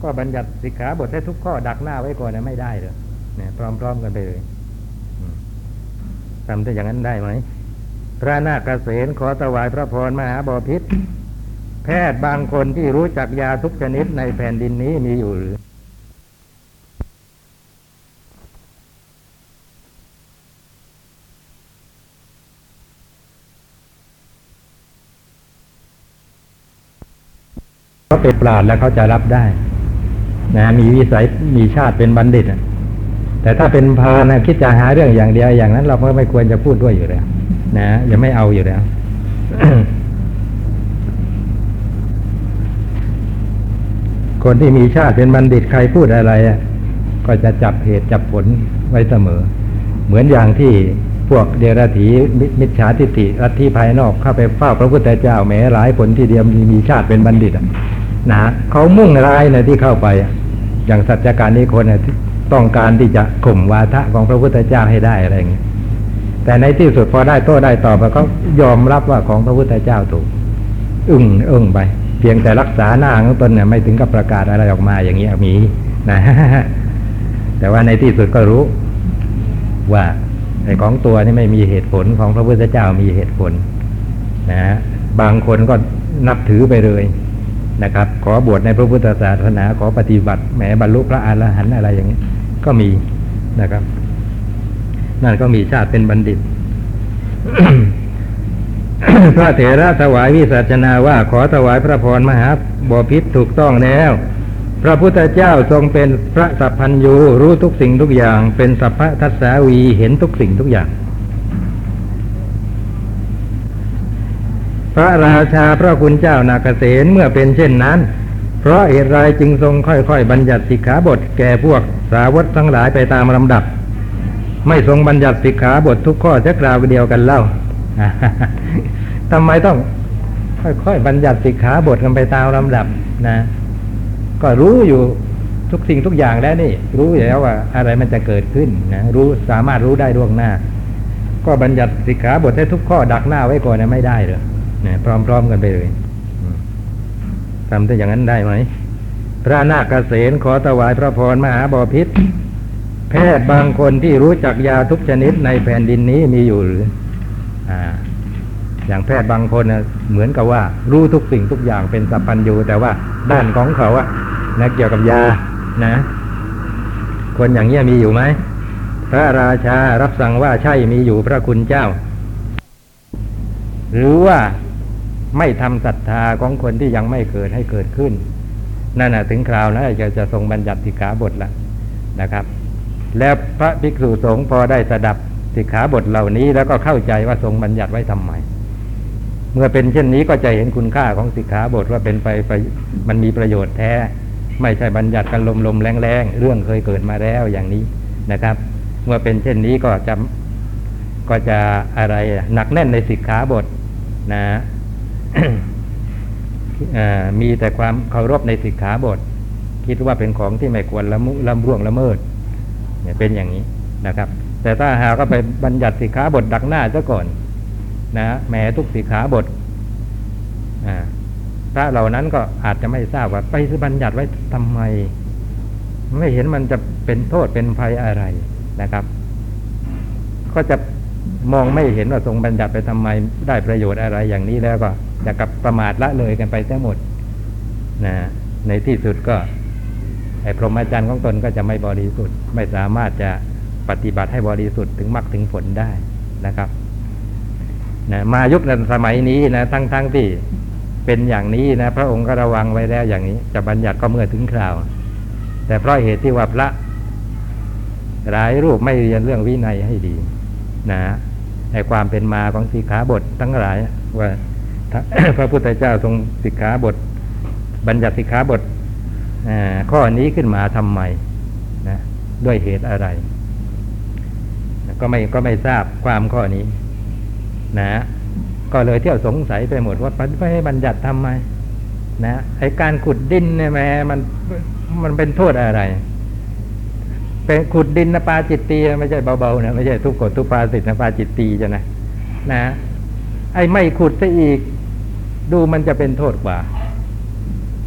ก็บัญญัติสิกขาบทให้ทุกข้อดักหน้าไว้ก่อนนะไม่ได้เลยเนี่ยพร้อม ๆ กันไปเลยทำได้อย่างนั้นได้ไหมพระนาคเษนขอถวายพระพรมหาบอพิษแพทย์บางคนที่รู้จักยาทุกชนิดในแผ่นดินนี้มีอยู่หรือ เขาเป็นปราดแล้วเขาจะรับได้นะมีวิสัยมีชาติเป็นบัณฑิตแต่ถ้าเป็นพานะคิดจะหาเรื่องอย่างเดียวอย่างนั้น เราก็ไม่ควรจะพูดด้วยอยู่แล้วนะอย่าไม่เอาอยู่แล้วคนที่มีชาติเป็นบัณฑิตใครพูดอะไรอะก็จะจับเหตุจับผลไว้เสมอ เหมือนอย่างที่พวกเดรัจฉีมิจฉาทิฏฐิลัทธิภายนอกเข้าไปเฝ้าพระพุทธเจ้าแม้หลายผลที่เดียวมีมีชาติเป็นบัณฑิตอะ นะเขามุ่งร้ายนะที่เข้าไป อย่างสัจจการนี้คนนะต้องการที่จะข่มวาทะของพระพุทธเจ้าให้ได้อะไรอย่างเงี้ยแต่ในที่สุดพอได้โต้ได้ตอบไปเขายอมรับว่าของพระพุทธเจ้าถูกอึ้งอึ้งไป เพียงแต่รักษาหน้าของตนเนี่ยไม่ถึงกับประกาศอะไรออกมาอย่างเงี้ยมีนะแต่ว่าในที่สุดก็รู้ ว่าไอ้ของตัวนี่ไม่มีเหตุผลของพระพุทธเจ้ามีเหตุผล นะฮะบางคนก็นับถือไปเลย นะครับ ขอบวชในพระพุทธศาสนาขอปฏิบัติแหมบรรลุพระอรหันต์อะไรอย่างนี้ ก็มีนะครับ นั่นก็มีชาติเป็นบัณฑิตพระเถระถวายวิสัชนาว่าขอถวายพระพรมหาบพิษถูกต้องแล้ว พระพุทธเจ้าทรงเป็นพระสัพพัญญูรู้ทุกสิ่งทุกอย่าง เป็นสัพพทัสสาวีเห็นทุกสิ่งทุกอย่าง พระราชาพระคุณเจ้านาเกษตเมื่อเป็นเช่นนั้น เพราะเหตุไรจึงทรงค่อยๆ บัญญัติสิกขาบทแก่พวกสาวกทั้งหลายไปตามลำดับ ไม่ทรงบัญญัติสิกขาบททุกข้อจะกล่าวเดียวกันเล่าทำไมต้องค่อยๆ บัญญัติสิกขาบทกันไปตามลำดับนะ ก็รู้อยู่ทุกสิ่งทุกอย่างแล้วนี่ รู้อยู่แล้วว่า อะไรมันจะเกิดขึ้นนะรู้สามารถรู้ได้ล่วงหน้า ก็บัญญัติสิกขาบทให้ทุกข้อดักหน้าไว้ก่อนนะไม่ได้เลย นะพร้อมๆกันไปเลยทำได้อย่างนั้นได้ไหม พระนาคเษนขอถวายพระพรมหาบอพิษแพทย์บางคนที่รู้จักยาทุกชนิดในแผ่นดินนี้มีอยู่หรือ อ่า อย่างแพทย์บางคนนะเหมือนกับว่า รู้ทุกสิ่งทุกอย่างเป็นสัพพัญญูแต่ว่าด้านของเขาอะนะเกี่ยวกับยา นะ คนอย่างเนี้ยมีอยู่ไหม พระราชารับสั่งว่าใช่มีอยู่พระคุณเจ้า หรือว่า ไม่ทำศรัทธาของคนที่ยังไม่เกิดให้เกิดขึ้น นั่นนะถึงคราวนะจะจะทรงบัญญัติสิกขาบทละนะครับ แล้วพระภิกษุสงฆ์พอได้สดับสิกขาบทเหล่านี้ แล้วก็เข้าใจว่าทรงบัญญัติไว้ทำไม เมื่อเป็นเช่นนี้ก็จะเห็นคุณค่าของสิกขาบทว่าเป็นไปไปมันมีประโยชน์แท้ ไม่ใช่บัญญัติกันลมลมแรงแรงเรื่องเคยเกิดมาแล้วอย่างนี้นะครับ เมื่อเป็นเช่นนี้ก็จะก็จะอะไรหนักแน่นในสิกขาบทนะ มีแต่ความเคารพในสิกขาบท คิดว่าเป็นของที่ไม่ควรละมุละร่วงละเมิดเนี่ยเป็นอย่างนี้นะครับ แต่ถ้าหากก็ไปบัญญัติสิกขาบทดักหน้าซะก่อน นะแหมทุกสิกขาบทพระเหล่านั้นก็อาจจะไม่ทราบว่าไปบัญญัติไว้ทำไม ไม่เห็นมันจะเป็นโทษเป็นภัยอะไรนะครับ ก็จะมองไม่เห็นว่าทรงบัญญัติไปทำไมได้ประโยชน์อะไรอย่างนี้แล้วก็ จะกับประมาทละเลยกันไปทั้งหมดนะในที่สุดก็ไอ้พรหมจรรย์ของตนก็จะไม่บริสุทธิ์ ไม่สามารถจะปฏิบัติให้บริสุทธิ์ถึงมรรคถึงผลได้นะครับนะมายุคนสมัยนี้นะทั้งทั้งที่เป็นอย่างนี้นะ พระองค์ก็ระวังไว้แล้วอย่างนี้ จะบัญญัติก็เมื่อถึงคราว แต่เพราะเหตุที่ว่าพระหลายรูปไม่เรียนเรื่องวินัยให้ดี นะในความเป็นมาของสิกขาบททั้งหลายว่า พระพุทธเจ้าทรงสิกขาบท บัญญัติสิกขาบทข้อนี้ขึ้นมาทำไมนะด้วยเหตุอะไร ก็ไม่ก็ไม่ทราบความข้อนี้ นะก็เลยเที่ยวสงสัยไปหมดว่าไปให้บัญญัติทำไมนะไอการขุดดินเนี่ยแม่มันมันเป็นโทษอะไร เป็นขุดดินนะปาจิตตีไม่ใช่เบาๆนะไม่ใช่ทุกกฎทุกปาสิทนะปาจิตตีจะนะนะไอ้ไม่ขุดซะอีก ดูมันจะเป็นโทษกว่า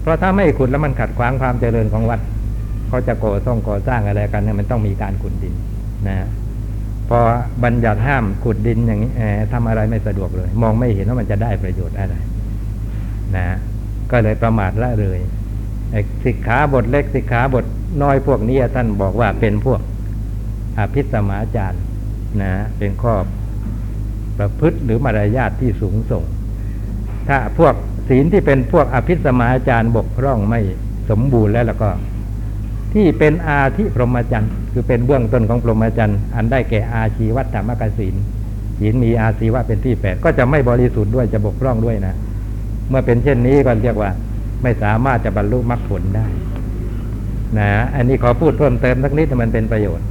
เพราะถ้าไม่ขุดแล้วมันขัดขวางความเจริญของวัดเขาจะก่อสร้างก่อสร้างอะไรกันเนี่ยมันต้องมีการขุดดินนะพอบัญญัติห้ามขุดดินอย่างนี้แอบทำอะไรไม่สะดวกเลย มองไม่เห็นว่ามันจะได้ประโยชน์อะไรนะก็เลยประมาทละเลยสิกขาบทเล็กสิกขาบทน้อยพวกนี้ท่านบอกว่าเป็นพวกอภิสมาจารย์นะเป็นข้อประพฤติหรือมารยาทที่สูงส่ง ถ้าพวกศีลที่เป็นพวกอภิสมาจารย์บกพร่องไม่สมบูรณ์แล้วแล้วก็ ที่เป็นอาธิพรหมจรรย์คือเป็นเบื้องต้นของพรหมจรรย์อันได้แก่อาชีวัตธรรมกศีลศีลมีอาชีวะเป็นที่แปดก็จะไม่บริสุทธิ์ด้วยจะบกพร่องด้วยนะ เมื่อเป็นเช่นนี้ก็เรียกว่า ไม่สามารถจะบรรลุมรรคผลได้ นะ อันนี้ขอพูดเพิ่มเติมสักนิดมันเป็นประโยชน์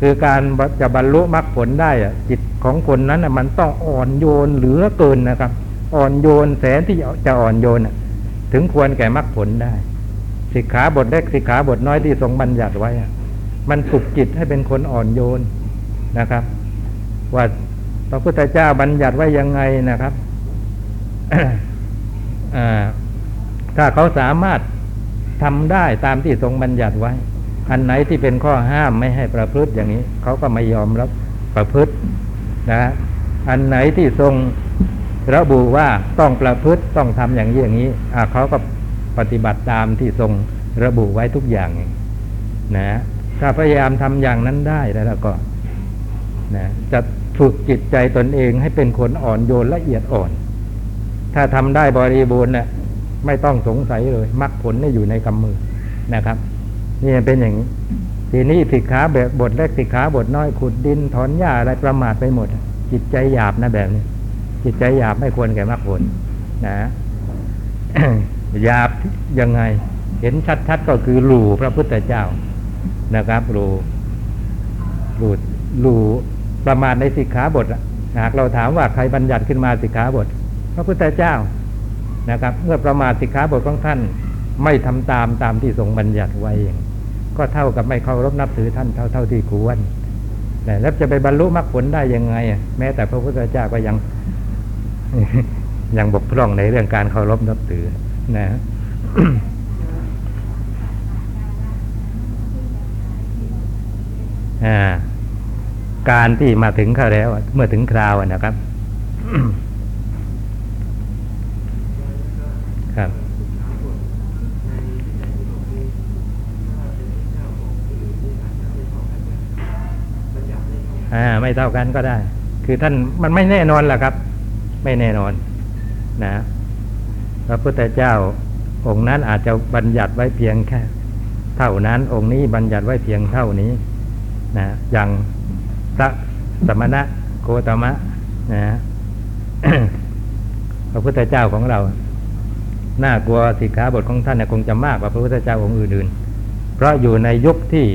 คือการจะบรรลุมรรคผลได้อะจิตของคนนั้นมันต้องอ่อนโยนเหลือเกินนะครับ อ่อนโยนแสนที่จะอ่อนโยนถึงควรแก่มรรคผลได้ สิกขาบทเล็กสิกขาบทน้อยที่ทรงบัญญัติไว้มันฝึกจิตให้เป็นคนอ่อนโยนนะครับ ว่าพระพุทธเจ้าบัญญัติไว้ยังไงนะครับถ้าเขาสามารถทำได้ตามที่ทรงบัญญัติไว้ อันไหนที่เป็นข้อห้ามไม่ให้ประพฤติอย่างนี้ เขาก็ไม่ยอมรับประพฤตินะ อันไหนที่ทรง ระบุว่าต้องประพฤติต้องทำอย่างนี้อย่างนี้เขาก็ปฏิบัติตามที่ทรงระบุไว้ทุกอย่างนะถ้าพยายามทำอย่างนั้นได้แล้วก็นะจะฝึกจิตใจตนเองให้เป็นคนอ่อนโยนละเอียดอ่อน ถ้าทำได้บริบูรณ์เนี่ยไม่ต้องสงสัยเลยมรรคผลนี่อยู่ในกำมือนะครับ นี่เป็นอย่างนี้ทีนี้สิกขาแบบบทเล็กสิกขาบทน้อยขุดดินถอนหญ้าอะไรประมาทไปหมด จิตใจหยาบนะแบบนี้ จิตใจหยาบไม่ควรแก่มรรคผลนะหยาบยังไง เห็นชัดๆก็คือหลู่พระพุทธเจ้านะครับหลู่หลู่หลู่ประมาทในสิกขาบทหากเราถามว่าใครบัญญัติขึ้นมาสิกขาบท พระพุทธเจ้านะครับ เมื่อประมาทสิกขาบทของท่านไม่ทำตามตามที่ทรงบัญญัติไว้เองก็เท่ากับไม่เคารพนับถือท่านเท่าเท่าที่ควรแล้วจะไปบรรลุมรรคผลได้ยังไง แม้แต่พระพุทธเจ้าก็ยัง ยังบกพร่องในเรื่องการเคารพนับถือนะการที่มาถึงเขาแล้ว เมื่อถึงคราวนะครับ ครับอ่าไม่เท่ากันก็ได้ คือท่านมันไม่แน่นอนแหละครับ ไม่แน่นอนนะพระพุทธเจ้าองค์นั้นอาจจะบัญญัติไว้เพียงแค่ เท่านั้นองค์นี้บัญญัติไว้เพียงเท่านี้นะอย่างพระสมณะโคตมะนะพระพุทธเจ้าของเราน่ากลัวสิกขาบทของท่านเนี่ยคงจะมากกว่าพระพุทธเจ้าองค์อื่นๆ เพราะอยู่ในยุคที่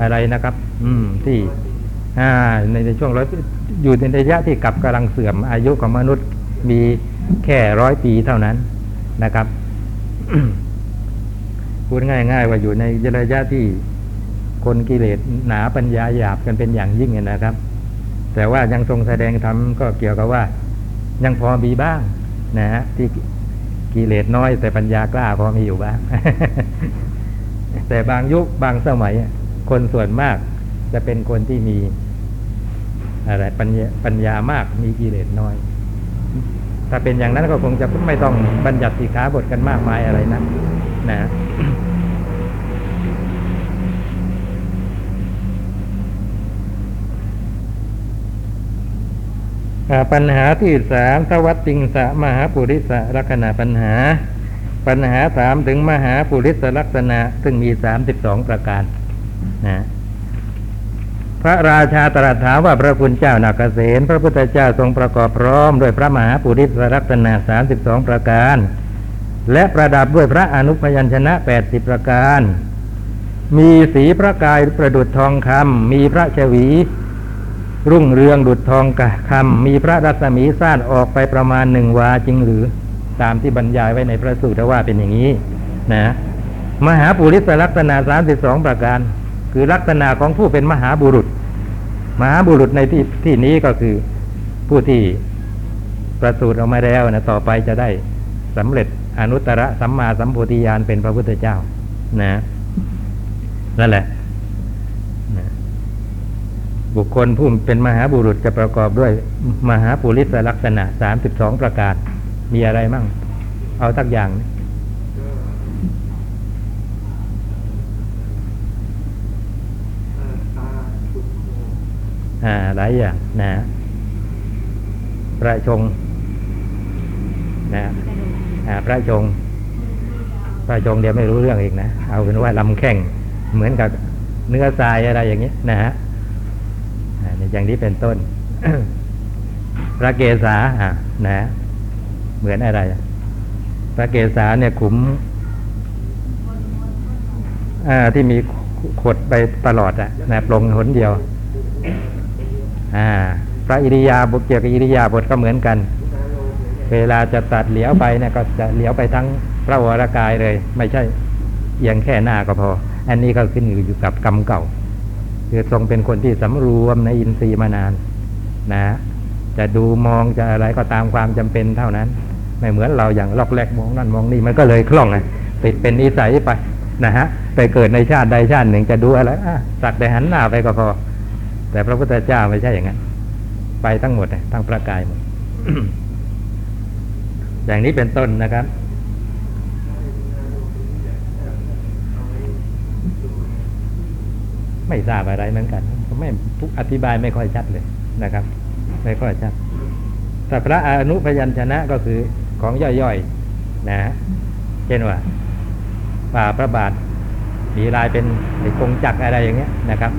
อะไรนะครับ อืมที่อ่าในในช่วงร้อย อยู่ในระยะที่กลับกำลังเสื่อมอายุของมนุษย์มีแค่ร้อยปีเท่านั้นนะครับพูดง่ายๆว่าอยู่ในระยะที่คนกิเลสหนาปัญญาหยาบกันเป็นอย่างยิ่งนะครับ แต่ว่ายังทรงแสดงธรรมก็เกี่ยวกับว่า ยังพอมีบ้างนะฮะที่กิเลสน้อย แต่ปัญญากล้าพอมีอยู่บ้าง แต่บางยุคบางสมัย คนส่วนมากจะเป็นคนที่มี อะไรปัญญาปัญญามากมีกิเลสน้อย ถ้าเป็นอย่างนั้นก็คงจะไม่ต้องบัญญัติสีขาบทกันมากมายอะไรนะนะปัญหาที่สามทวัตติงสะมหาปุริสลักษณะปัญหา ปัญหาถามถึงมหาปุริสลักษณะ ซึ่งมีสามสิบสองประการนะ ระราชาตรัสถามว่าพระคุณเจ้านาคเกษตพระพุทธเจ้าทรงประกอบพร้อมด้วยพระมหาปุริสลักษณะสามสิบสองประการ และประดับด้วยพระอนุพยัญชนะแปดสิบประการ มีสีพระกายประดุจทองคำมีพระชวี รุ่งเรืองดุจทองกะคำมีพระรัศมีสั้นออกไปประมาณหนึ่งวาจริงหรือตามที่บรรยายไว้ในพระสูตรว่าเป็นอย่างนี้ นะ มหาปุริสลักษณะสามสิบสองประการ คือลักษณะของผู้เป็นมหาบุรุษ มหาบุรุษในที่ที่นี้ก็คือผู้ที่ประสูติออกมาแล้วนะต่อไปจะได้สำเร็จอนุตตรสัมมาสัมโพธิญาณเป็นพระพุทธเจ้า นะนั่นแหละนะบุคคลผู้เป็นมหาบุรุษจะประกอบด้วย มหาปุริสลักษณะสามสิบสองประการ มีอะไรมั่ง เอาสักอย่างอ่า หลายอย่างนะประชงนะพระชง พระชงเดี๋ยวไม่รู้เรื่องอีกนะ เอาเป็นว่าลำแข้งเหมือนกับเนื้อทรายอะไรอย่างนี้นะฮะอย่างนี้เป็นต้น พระเกศาอ่านะ เหมือนอะไร พระเกศาเนี่ยขุมอ่าที่มีขดไปตลอดอะนะปลงหนเดียว อ่าพระอิริยาบถเกี่ยวกับอิริยาบถก็เหมือนกัน เวลาจะตัดเหลียวไปเนี่ยก็จะเหลียวไปทั้งพระวรากายเลย ไม่ใช่เอียงแค่หน้าก็พอ อันนี้ก็ขึ้นอยู่กับกรรมเก่าคือทรงเป็นคนที่สำรวมในอินทรีย์มานานนะจะดูมองจะอะไรก็ตามความจำเป็นเท่านั้น ไม่เหมือนเราอย่างลอกแรกมองนั่นมองนี่มันก็เลยคล่องไงติดเป็นนิสัยไปนะฮะไปเกิดในชาติใดชาติหนึ่งจะดูอะไรอะสักแต่หันหน้าไปก็พอ แต่พระพุทธเจ้าไม่ใช่อย่างนั้น ไปทั้งหมดเลยทั้งประกายหมดอย่างนี้เป็นต้นนะครับไม่ทราบอะไรเหมือนกันไม่อธิบายไม่ค่อยชัดเลยนะครับ ไม่ค่อยชัด แต่พระอนุพยัญชนะก็คือของย่อยๆนะเช่นว่าป่าพระบาทมีลายเป็นไอ้กงจักอะไรอย่างเงี้ยนะครับ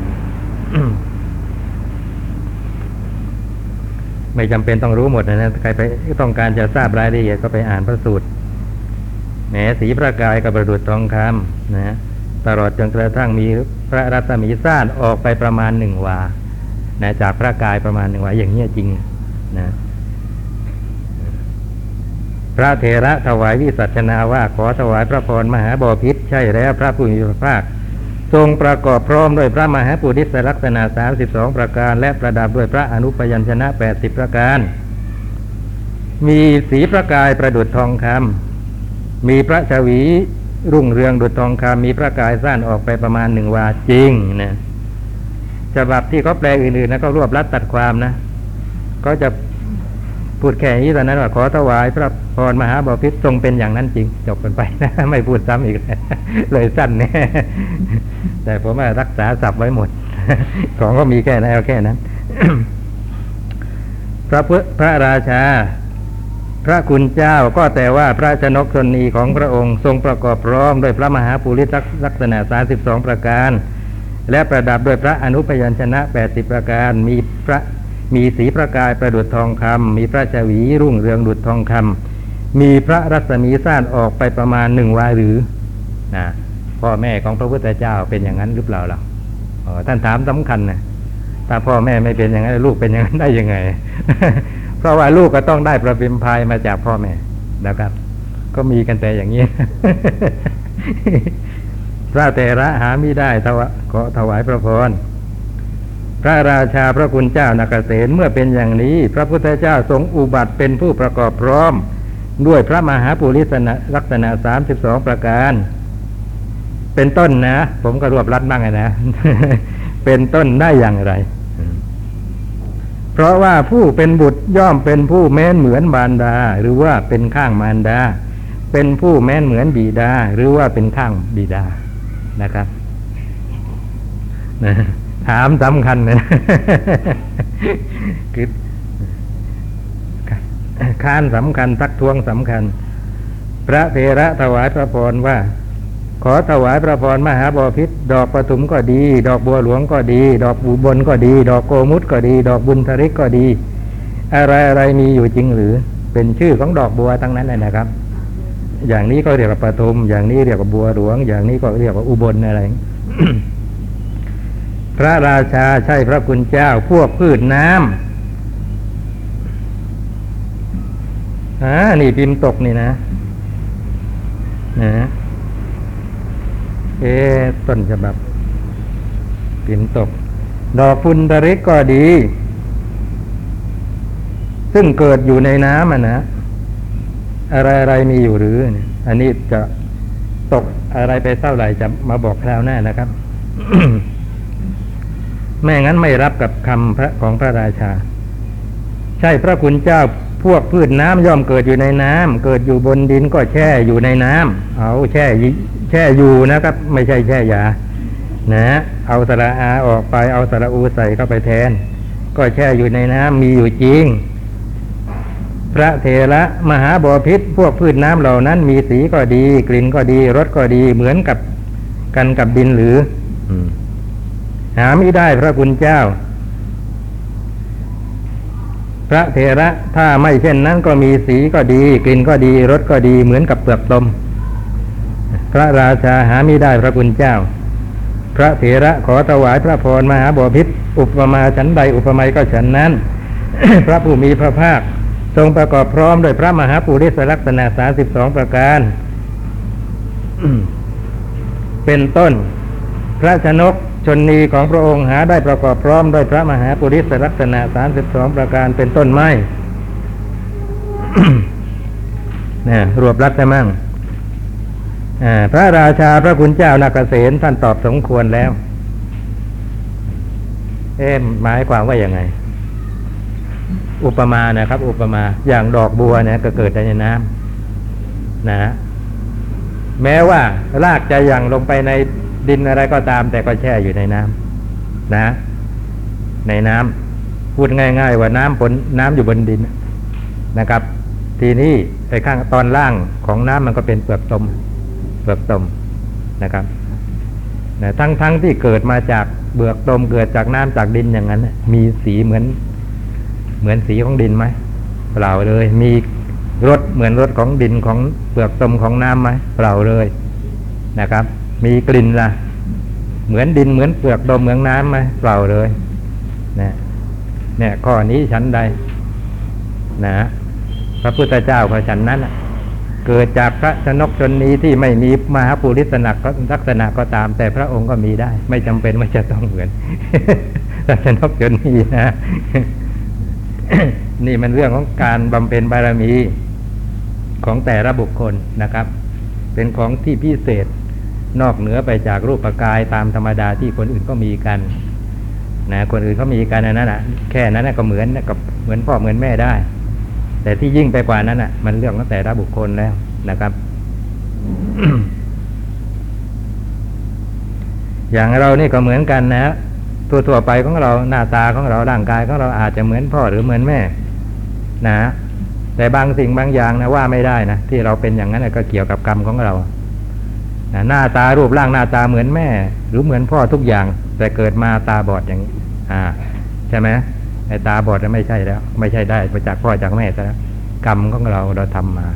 ไม่จำเป็นต้องรู้หมดนะนะใครไปต้องการจะทราบรายละเอียดก็ไปอ่านพระสูตรแหมสีพระกายกับประดุจทองคำนะตลอดจนกระทั่งมีพระรัศมีซ่านออกไปประมาณหนึ่งวานะจากพระกายประมาณหนึ่งวาอย่างนี้จริงนะพระเถระถวายวิสัชนาว่าขอถวายพระพรมหาบอพิษใช่แล้วพระผู้มีพระภาค ทรงประกอบพร้อมด้วยพระมหาปุริสลักษณะสามสิบสองประการ และประดับด้วยพระอนุปยัญชนะแปดสิบประการ มีสีประกายประดุจทองคำมีพระชวีรุ่งเรืองดุจทองคำมีพระกายสั้นออกไปประมาณหนึ่งวาจริงนะฉบับที่เขาแปลอื่นๆนะก็รวบรัดตัดความนะก็จะ พูดแค่นี้ตอนนั้นว่าขอถวายพระพรมหาบพิตรทรงเป็นอย่างนั้นจริง จบกันไปนะไม่พูดซ้ำอีกเลยสั้นแน่แต่ผมว่ารักษาศัพท์ไว้หมด ของก็มีแค่นั้นเอาแค่นั้นพระพุทธพระราชา พระคุณเจ้าก็แต่ว่าพระชนกชนีของพระองค์ทรงประกอบพร้อมด้วยพระมหาปุริสลักษณะสาสิบสองประการ และประดับด้วยพระอนุพยัญชนะแปดสิบประการมีพระ มีสีประกายประดุจทองคำมีพระชวีรุ่งเรืองดุจทองคำมีพระรัศมีสั้นออกไปประมาณหนึ่งวาหรือนะพ่อแม่ของพระพุทธเจ้าเป็นอย่างนั้นหรือเปล่าล่ะท่านถามสำคัญนะถ้าพ่อแม่ไม่เป็นอย่างนั้นลูกเป็นอย่างนั้นได้ยังไง เพราะว่าลูกก็ต้องได้ประพิมพายมาจากพ่อแม่นะครับ ก็มีกันแต่อย่างนี้พระเตระหาไม่ได้ถวขอถวายพระพร พระราชาพระคุณเจ้านาเกษตเมื่อเป็นอย่างนี้ พระพุทธเจ้าทรงอุบัติเป็นผู้ประกอบพร้อม ด้วยพระมหาปุริสลักษณะสามสิบสองประการ เป็นต้นนะ ผมก็รวบรัดบ้างนะ เป็นต้นได้อย่างไร เพราะว่าผู้เป็นบุตรย่อมเป็นผู้แม้นเหมือนมารดา หรือว่าเป็นข้างมารดา เป็นผู้แม้นเหมือนบิดา หรือว่าเป็นข้างบิดานะครับนะ ถามสำคัญนะคือค้านสำคัญทักท้วงสำคัญ พระเถระถวายพระพรว่า ขอถวายพระพรมหาบอพิษดอกปทุมก็ดี ดอกบัวหลวงก็ดี ดอกบูบนก็ดี ดอกโกมุตก็ดี ดอกบุญทริกก็ดี อะไรอะไรมีอยู่จริงหรือ เป็นชื่อของดอกบัวทั้งนั้นเลยนะครับ อย่างนี้ก็เรียกว่าปทุมอย่างนี้เรียกว่าบัวหลวง อย่างนี้ก็เรียกว่าอุบลอะไร พระราชาใช่พระคุณเจ้า พวกพืชน้ำอ่านี่พิมพ์ตกนี่นะนะเอต้นฉบับ พิมพ์ตก ดอกพุนตริกก็ดี ซึ่งเกิดอยู่ในน้ำอะนะ อะไรอะไรมีอยู่หรือ อันนี้จะตกอะไรไปเท่าไหร่จะมาบอกคราวหน้านะครับ ไม่งั้นไม่รับกับคำพระของพระราชา ใช่พระคุณเจ้าพวกพืชน้ำย่อมเกิดอยู่ในน้ำเกิดอยู่บนดินก็แช่อยู่ในน้ำเอาแช่แช่อยู่นะครับ ไม่ใช่แช่ยานะเอาสระอาออกไปเอาสระอูใส่เข้าไปแทน ก็แช่อยู่ในน้ำมีอยู่จริง พระเถระมหาบอพิษพวกพืชน้ำเหล่านั้นมีสีก็ดี กลิ่นก็ดีรสก็ดีเหมือนกับกันกับดินหรือ หาไม่ได้พระคุณเจ้า พระเถระถ้าไม่เช่นนั้นก็มีสีก็ดี กลิ่นก็ดีรสก็ดีเหมือนกับเปลือกตมพระราชาหาไม่ได้พระคุณเจ้า พระเถระขอถวายพระพรมหาบพิษอุปมาฉันใดอุปไมยก็ฉันนั้น พระผู้มีพระภาค ทรงประกอบพร้อมโดยพระมหาปุริสลักษณะสาสิบสองประการ เป็นต้น พระชนกชนนีของพระองค์หาได้ประกอบพร้อมด้วยพระมหาปุริสลักษณะสามสิบสองประการเป็นต้นไม้เนี่ยรวบรัดได้มั่งอ่าพระราชาพระคุณเจ้านาเกษตท่านตอบสมควรแล้ว เอ๊ะหมายความว่าอย่างไง อุปมานะครับ อุปมาอย่างดอกบัวเนี่ยก็เกิดในน้ำนะ แม้ว่ารากจะยังลงไปใน ดินอะไรก็ตาม แต่ก็แช่อยู่ในน้ำนะ ในน้ำพูดง่าย ๆ ว่าน้ำผลน้ำอยู่บนดินนะครับ ทีนี้ไอ้ข้างตอนล่างของน้ำมันก็เป็นเปลือกตมเปลือกตมนะครับนะทั้งทั้งที่เกิดมาจากเปลือกตมเกิดจากน้ำจากดินอย่างนั้น มีสีเหมือน เหมือนสีของดินไหมเปล่าเลย มีรสเหมือนรสของดินของเปลือกตมของน้ำไหมเปล่าเลยนะครับ มีกลิ่นละเหมือนดินเหมือนเปลือกตมเหมือนน้ำไหมเปล่าเลยนะเนี่ยข้อนี้ชั้นใด นะ พระพุทธเจ้าของฉันนั้นเกิดจากพระชนกชนนี้ที่ไม่มีมหาปุริสนักลักษณะก็ตาม แต่พระองค์ก็มีได้ ไม่จำเป็นว่าจะต้องเหมือนพระชนกชนนี้นะนี่มันเรื่องของการบำเพ็ญบารมีของแต่ละบุคคลนะครับ เป็นของที่พิเศษ นอกเหนือไปจากรูปกายตามธรรมดาที่คนอื่นก็มีกันนะคนอื่นเขามีกันนั้นอะ แค่นั้นก็เหมือนกับเหมือนพ่อเหมือนแม่ได้ แต่ที่ยิ่งไปกว่านั้นอะ มันเรื่องของแต่ละบุคคลแล้วนะครับ อย่างเรานี่ก็เหมือนกันนะตัวทั่วไปของเราหน้าตาของเราร่างกายของเราอาจจะเหมือนพ่อหรือเหมือนแม่ นะแต่บางสิ่งบางอย่างนะว่าไม่ได้นะที่เราเป็นอย่างนั้นก็เกี่ยวกับกรรมของเรา หน้าตารูปร่างหน้าตาเหมือนแม่ หรือเหมือนพ่อทุกอย่าง แต่เกิดมาตาบอดอย่างนี้ อ่า ใช่ไหมไอ้ตาบอดไม่ใช่แล้ว ไม่ใช่ได้มาจากพ่อจากแม่ซะแล้วกรรมของเราเราทำมา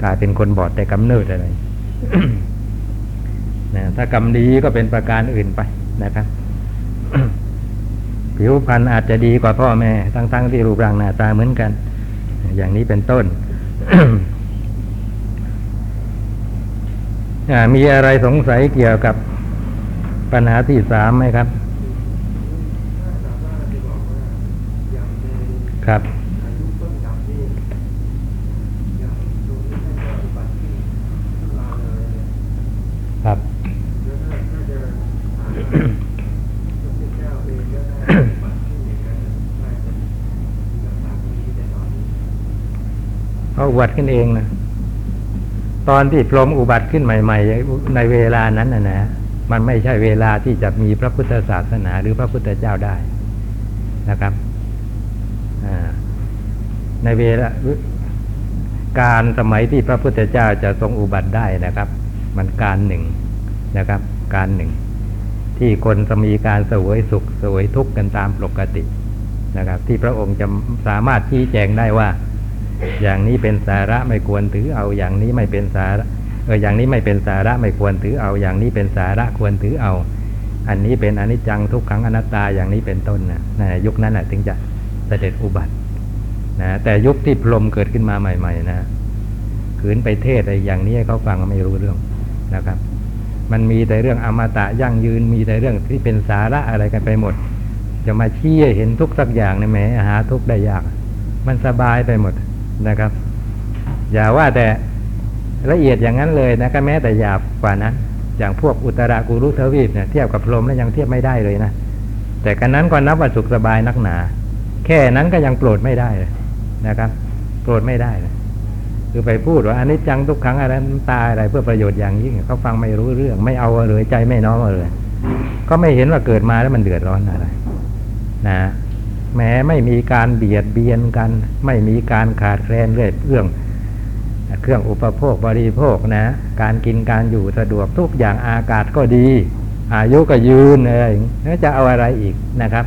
กลายเป็นคนบอดแต่กำเนิดอะไรนะถ้ากรรมดีก็เป็นประการอื่นไปนะครับผิวพรรณอาจจะดีกว่าพ่อแม่ ทั้งๆที่รูปร่างหน้าตาเหมือนกัน อย่างนี้เป็นต้น มีอะไรสงสัยเกี่ยวกับปัญหาที่สามไหมครับ ครับครับ เขาอุบัติขึ้นเองนะ ตอนที่พรหมอุบัติขึ้นใหม่ ๆ ในเวลานั้นนะนะมันไม่ใช่เวลาที่จะมีพระพุทธศาสนาหรือพระพุทธเจ้าได้นะครับในเวลาการสมัยที่พระพุทธเจ้าจะทรงอุบัติได้นะครับ มันการหนึ่งนะครับ การหนึ่ง ที่คนจะมีการสวยสุขสวยทุกข์กันตามปกตินะครับ ที่พระองค์จะสามารถชี้แจงได้ว่า อย่างนี้เป็นสาระไม่ควรถือเอาอย่างนี้ไม่เป็นสาระเอออย่างนี้ไม่เป็นสาระไม่ควรถือเอาอย่างนี้เป็นสาระควรถือเอา อันนี้เป็นอนิจจังทุกขังอนัตตาอย่างนี้เป็นต้นนะนะยุคนั้นนะถึงจะเสด็จอุบัตินะแต่ยุคที่พรมเกิดขึ้นมาใหม่ ๆ นะขืนไปเทศอะไรอย่างนี้เขาฟังไม่รู้เรื่องนะครับ มันมีแต่เรื่องอมตะยั่งยืนมีแต่เรื่องที่เป็นสาระอะไรกันไปหมด จะมาชี้เห็นทุกสักอย่างในแหมหาทุกได้ยาก มันสบายไปหมด นะครับ อย่าว่าแต่ละเอียดอย่างนั้นเลยนะก็แม้แต่หยาบกว่านั้น อย่างพวกอุตรากุรุทวีปเนี่ยเทียบกับพรหมแล้วยังเทียบไม่ได้เลยนะแต่กันนั้นก็นับว่าสุขสบายนักหนา แค่นั้นก็ยังโปรดไม่ได้เลยนะครับโปรดไม่ได้เลยคือไปพูดว่าอันนี้จังทุกครั้งอะไรน้ำตาอะไรเพื่อประโยชน์อย่างยิ่งเขาฟังไม่รู้เรื่อง ไม่เอาเลยใจไม่น้อมเลย ก็ไม่เห็นว่าเกิดมาแล้วมันเดือดร้อนอะไร นะ แม้ไม่มีการเบียดเบียนกัน ไม่มีการขาดแคลนเรื่อยเรื่องเครื่องอุปโภคบริโภคนะ การกินการอยู่สะดวกทุกอย่างอากาศก็ดี อายุก็ยืนอะไรแล้วจะเอาอะไรอีกนะครับ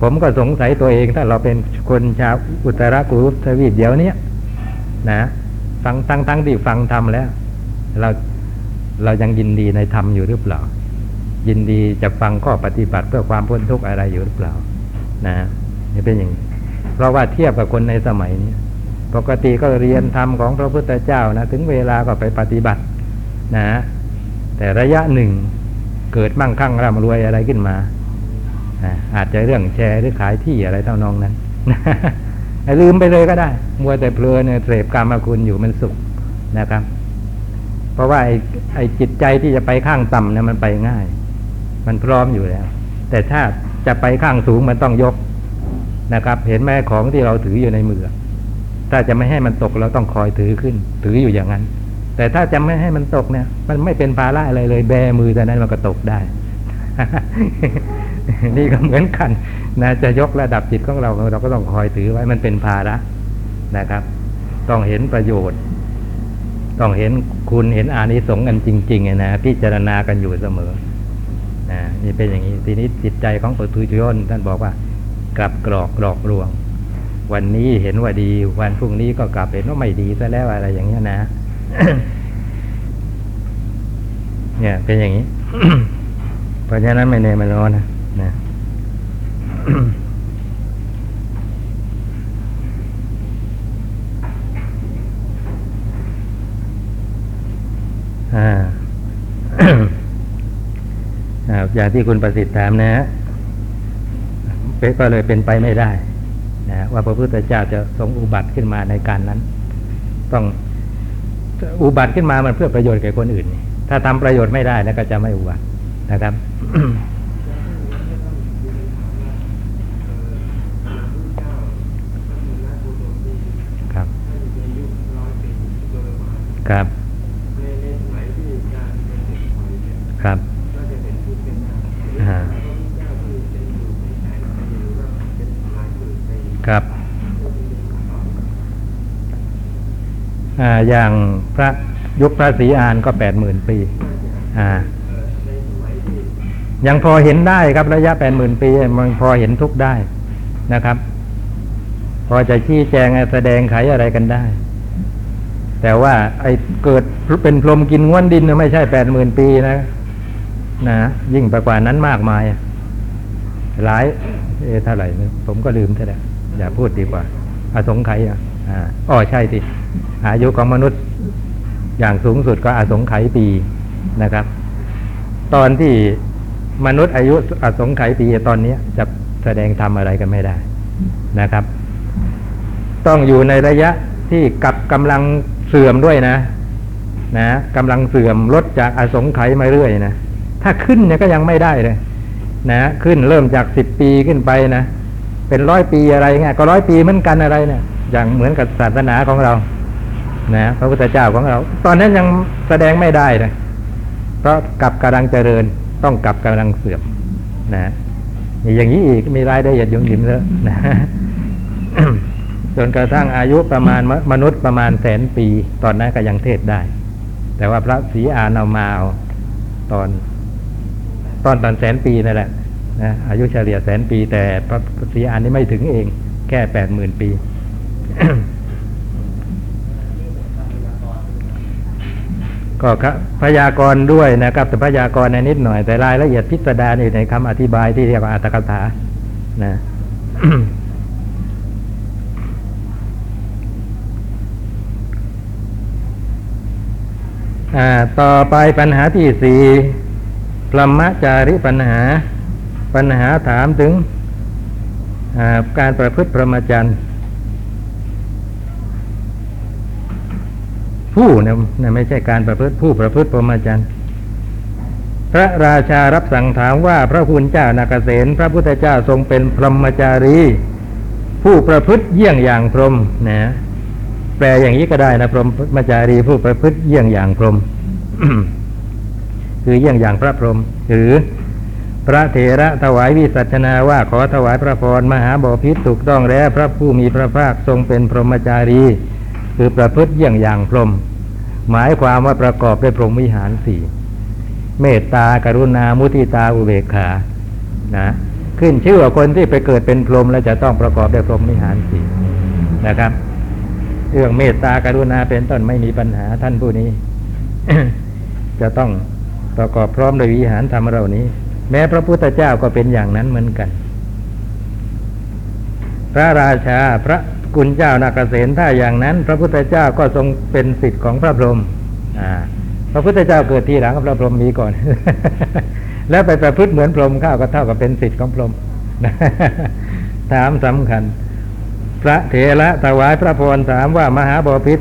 ผมก็สงสัยตัวเองถ้าเราเป็นคนชาวอุตรากุรุทวีปเดี๋ยวนี้นะฟังตั้งตั้งที่ฟังธรรมแล้ว เราเรายังยินดีในธรรมอยู่หรือเปล่า ยินดีจะฟังข้อปฏิบัติเพื่อความพ้นทุกข์อะไรอยู่หรือเปล่า นะนี่เป็นอย่างนี้เพราะว่าเทียบกับคนในสมัยนี้ปกติก็เรียนธรรมของพระพุทธเจ้านะ ถึงเวลาก็ไปปฏิบัตินะ แต่ระยะหนึ่งเกิดมั่งคั่งร่ำรวยอะไรขึ้นมาอาจจะเรื่องแชร์หรือขายที่อะไรเท่านองนั้นลืมไปเลยก็ได้ มัวแต่เพลินเสพกรรมคุณอยู่มันสุขนะครับ เพราะว่าไอ้ไอ้จิตใจที่จะไปข้างต่ำเนี่ยมันไปง่าย มันพร้อมอยู่แล้ว แต่ถ้าจะไปข้างสูงมันต้องยกนะครับ เห็นไหมของที่เราถืออยู่ในมือ ถ้าจะไม่ให้มันตกเราต้องคอยถือขึ้น ถืออยู่อย่างนั้น แต่ถ้าจะไม่ให้มันตกเนี่ย มันไม่เป็นภาระอะไรเลยแบมือแต่นั้นมันก็ตกได้ นี่ก็เหมือนกันนะจะยกระดับจิตของเราเราก็ต้องคอยถือไว้มันเป็นภาระนะครับ ต้องเห็นประโยชน์ ต้องเห็นคุณเห็นอานิสงส์กันจริงๆนะพิจารณากันอยู่เสมอ นะนี่เป็นอย่างนี้ทีนี้จิตใจของปุถุชนท่านบอกว่ากลับกรอกกรอกลวง วันนี้เห็นว่าดี วันพรุ่งนี้ก็กลับเห็นว่าไม่ดีซะแล้วอะไรอย่างเงี้ยนะ เนี่ย เป็นอย่างนี้เพราะฉะนั้นไม่เนมันร้อนนะนะอ่า อย่างที่คุณประสิทธิ์ถามนะฮะก็เลยเป็นไปไม่ได้นะว่าพระพุทธเจ้าจะทรงอุบัติขึ้นมาในการนั้น ต้องอุบัติขึ้นมามันเพื่อประโยชน์แก่คนอื่น ถ้าทำประโยชน์ไม่ได้แล้วก็จะไม่อุบัตินะครับครับ ครับครับ ครับออย่างพระยุคพระศรีอานก็แปดหมื่นปี อ่า ยังพอเห็นได้ครับระยะแปดหมื่นปีมันพอเห็นทุกได้นะครับ พอจะชี้แจงแสดงไขอะไรกันได้ แต่ว่า ไอ้เกิดเป็นพรมกินง้วนดินไม่ใช่แปดหมื่นปีนะนะยิ่งไปกว่านั้นมากมายหลายเอเท่าไหร่ผมก็ลืมเท่าไหร่ อย่าพูดดีกว่า อสงไขยอะอ๋อใช่สิอายุของมนุษย์อย่างสูงสุดก็อสงไขยปีนะครับ ตอนที่มนุษย์อายุอสงไขยปีตอนนี้จะแสดงทำอะไรกันไม่ได้นะครับ ต้องอยู่ในระยะที่กับกำลังเสื่อมด้วยนะ นะกำลังเสื่อมลดจากอสงไขยมาเรื่อยนะถ้าขึ้นเนี่ยก็ยังไม่ได้เลยนะขึ้นเริ่มจากสิบปีขึ้นไปนะ เป็นร้อยปีอะไรเงี้ยก็ร้อยปีเหมือนกันอะไรเนี่ย อย่างเหมือนกับศาสนาของเรา นะพระพุทธเจ้าของเรา ตอนนั้นยังแสดงไม่ได้เลยเพราะกับกำลังเจริญ ต้องกับกำลังเสื่อมนะอย่างนี้อีกมีรายได้หยัดยุ่งยิ้มแล้วนะจนกระทั่งอายุประมาณมนุษย์ประมาณแสนปี ตอนนั้นก็ยังเทศได้ แต่ว่าพระศรีอานามาเอาตอน ตอนตอนแสนปีนั่นแหละ นะอายุเฉลี่ยแสนปี แต่พระศรีอานนี่ไม่ถึงเอง แค่แปดหมื่นปี ก็พยากรณ์ด้วยนะครับ แต่พยากรณ์ในนิดหน่อยแต่รายละเอียดพิสดารอยู่ในคำอธิบายที่เรียกว่าอัตถกถา นะต่อไปปัญหาที่สี่พรหมจาริปัญหา ปัญหาถามถึงการประพฤติพรหมจรรย์ผู้เนี่ยไม่ใช่การประพฤติผู้ประพฤติพรหมจรรย์พระราชารับสั่งถามว่าพระคุณเจ้านาเกษตพระพุทธเจ้าทรงเป็นพรหมจารี ผู้ประพฤติเยี่ยงอย่างพรหมนะแปลอย่างนี้ก็ได้นะพรหมจารีผู้ประพฤติเยี่ยงอย่างพรหมคือเยี่ยงอย่างพระพรหมหรือ พระเถระถวายวิสัชนาว่าขอถวายพระพรมหาบอพิษถูกต้องแล้ว พระผู้มีพระภาคทรงเป็นพรหมจารี คือประพฤติเยี่ยงอย่างพรหมหมายความว่าประกอบด้วยพรหมวิหารสี่เมตตากรุณามุทิตาอุเบกขานะขึ้นชื่อว่าคนที่ไปเกิดเป็นพรหมแล้วจะต้องประกอบด้วยพรหมวิหารสี่นะครับ เรื่องเมตตากรุณาเป็นต้นไม่มีปัญหาท่านผู้นี้ จะต้องประกอบพร้อมโดวยวิหารธรรมเหล่านี้ แม้พระพุทธเจ้าก็เป็นอย่างนั้นเหมือนกัน พระราชาพระกุณเจ้านาเกษตถ้าอย่างนั้น พระพุทธเจ้าก็ทรงเป็นสิทธิ์ของพระพรหมพระพุทธเจ้าเกิดทีหลังพระพรหมมีก่อน แล้วไปประพฤติเหมือนพรหมข้าวก็เท่ากับเป็นสิทธิ์ของพรหมถามสำคัญ พระเถระถวายพระพรถามว่ามหาบพิษ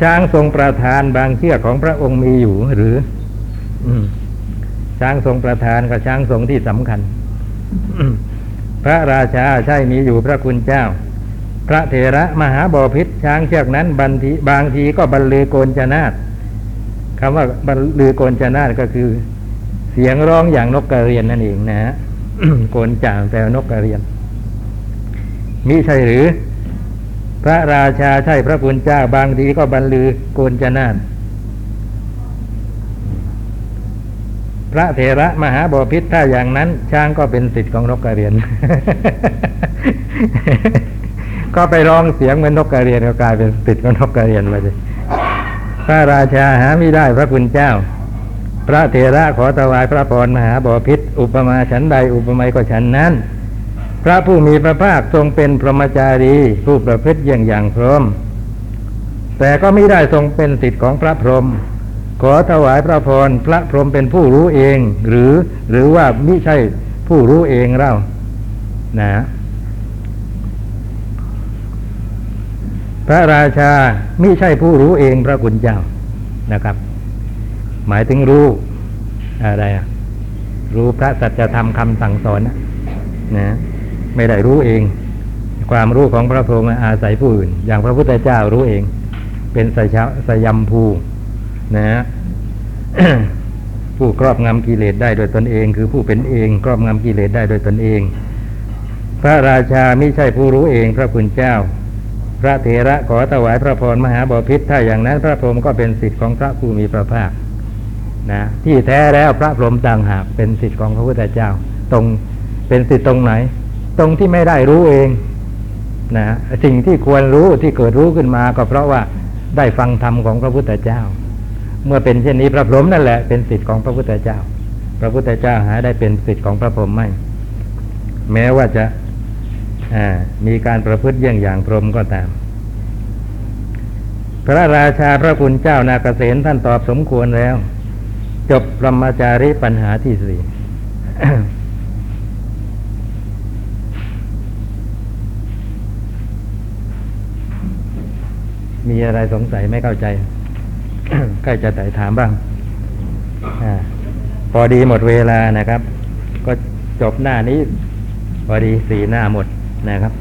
ช้างทรงประทานบางเชือกของพระองค์มีอยู่หรือ อืม ช้างทรงประทานกับช้างทรงที่สำคัญ พระราชาใช่มีอยู่พระคุณเจ้า พระเถระมหาบพิษช้างเชือกนั้นบางทีบางทีก็บรรลือโกนจนาตคำว่าบรรลือโกนจนาตก็คือ เสียงร้องอย่างนกกระเรียนนั่นเองนะฮะโกนจ่างแปลนกกระเรียนมิใช่หรือ พระราชาใช่พระคุณเจ้าบางทีก็บรรลือโกนจนาต พระเถระมหาบพิษถ้าอย่างนั้น ช้างก็เป็นสิทธิ์ของนกกระเรียน ก็ไปร้องเสียงเหมือนนกกระเรียนก็กลายเป็นสิทธิ์ของนกกระเรียนไปเลยพระราชาหาไม่ได้พระคุณเจ้า พระเถระขอถวายพระพรมหาบพิษอุปมาฉันใดอุปไมยก็ฉันนั้น พระผู้มีพระภาคทรงเป็นพรหมจารี ผู้ประพฤติอย่างอย่างพรหมแต่ก็ไม่ได้ทรงเป็นสิทธิ์ของพระพรหม ขอถวายพระพรพระพรหมเป็นผู้รู้เอง หรือหรือว่ามิใช่ผู้รู้เองเล่านะพระราชามิใช่ผู้รู้เองพระคุณเจ้านะครับ หมายถึงรู้อะไรอะรู้พระสัจธรรมคำสั่งสอนนะนะไม่ได้รู้เอง ความรู้ของพระพรหมอาศัยผู้อื่น อย่างพระพุทธเจ้ารู้เอง เป็นสยสยมภู นะฮะผู้ครอบงำกิเลสได้โดยตนเอง คือผู้เป็นเองครอบงำกิเลสได้โดยตนเอง พระราชาไม่ใช่ผู้รู้เองพระคุณเจ้า พระเถระขอถวายพระพรมหาบพิษถ้าอย่างนั้น พระพรหมก็เป็นสิทธิ์ของพระผู้มีพระภาคนะที่แท้แล้วพระพรหมต่างหากเป็นสิทธิ์ของพระพุทธเจ้า ตรงเป็นสิทธิ์ตรงไหน ตรงที่ไม่ได้รู้เองนะสิ่งที่ควรรู้ที่เกิดรู้ขึ้นมาก็เพราะว่าได้ฟังธรรมของพระพุทธเจ้า เมื่อเป็นเช่นนี้พระพรหมนั่นแหละเป็นสิทธิ์ของพระพุทธเจ้า พระพุทธเจ้าหาได้เป็นสิทธิ์ของพระพรหมไม่ แม้ว่าจะมีการประพฤติเยี่ยงอย่างพรหมก็ตาม พระราชาพระคุณเจ้านาเกษตท่านตอบสมควรแล้ว จบพรมจารีปัญหาที่สี่มีอะไรสงสัยไม่เข้าใจ ใกล้จะไต่ถามบ้างอพอดีหมดเวลานะครับ ก็จบหน้านี้ พอดีสี่หน้าหมดนะครับ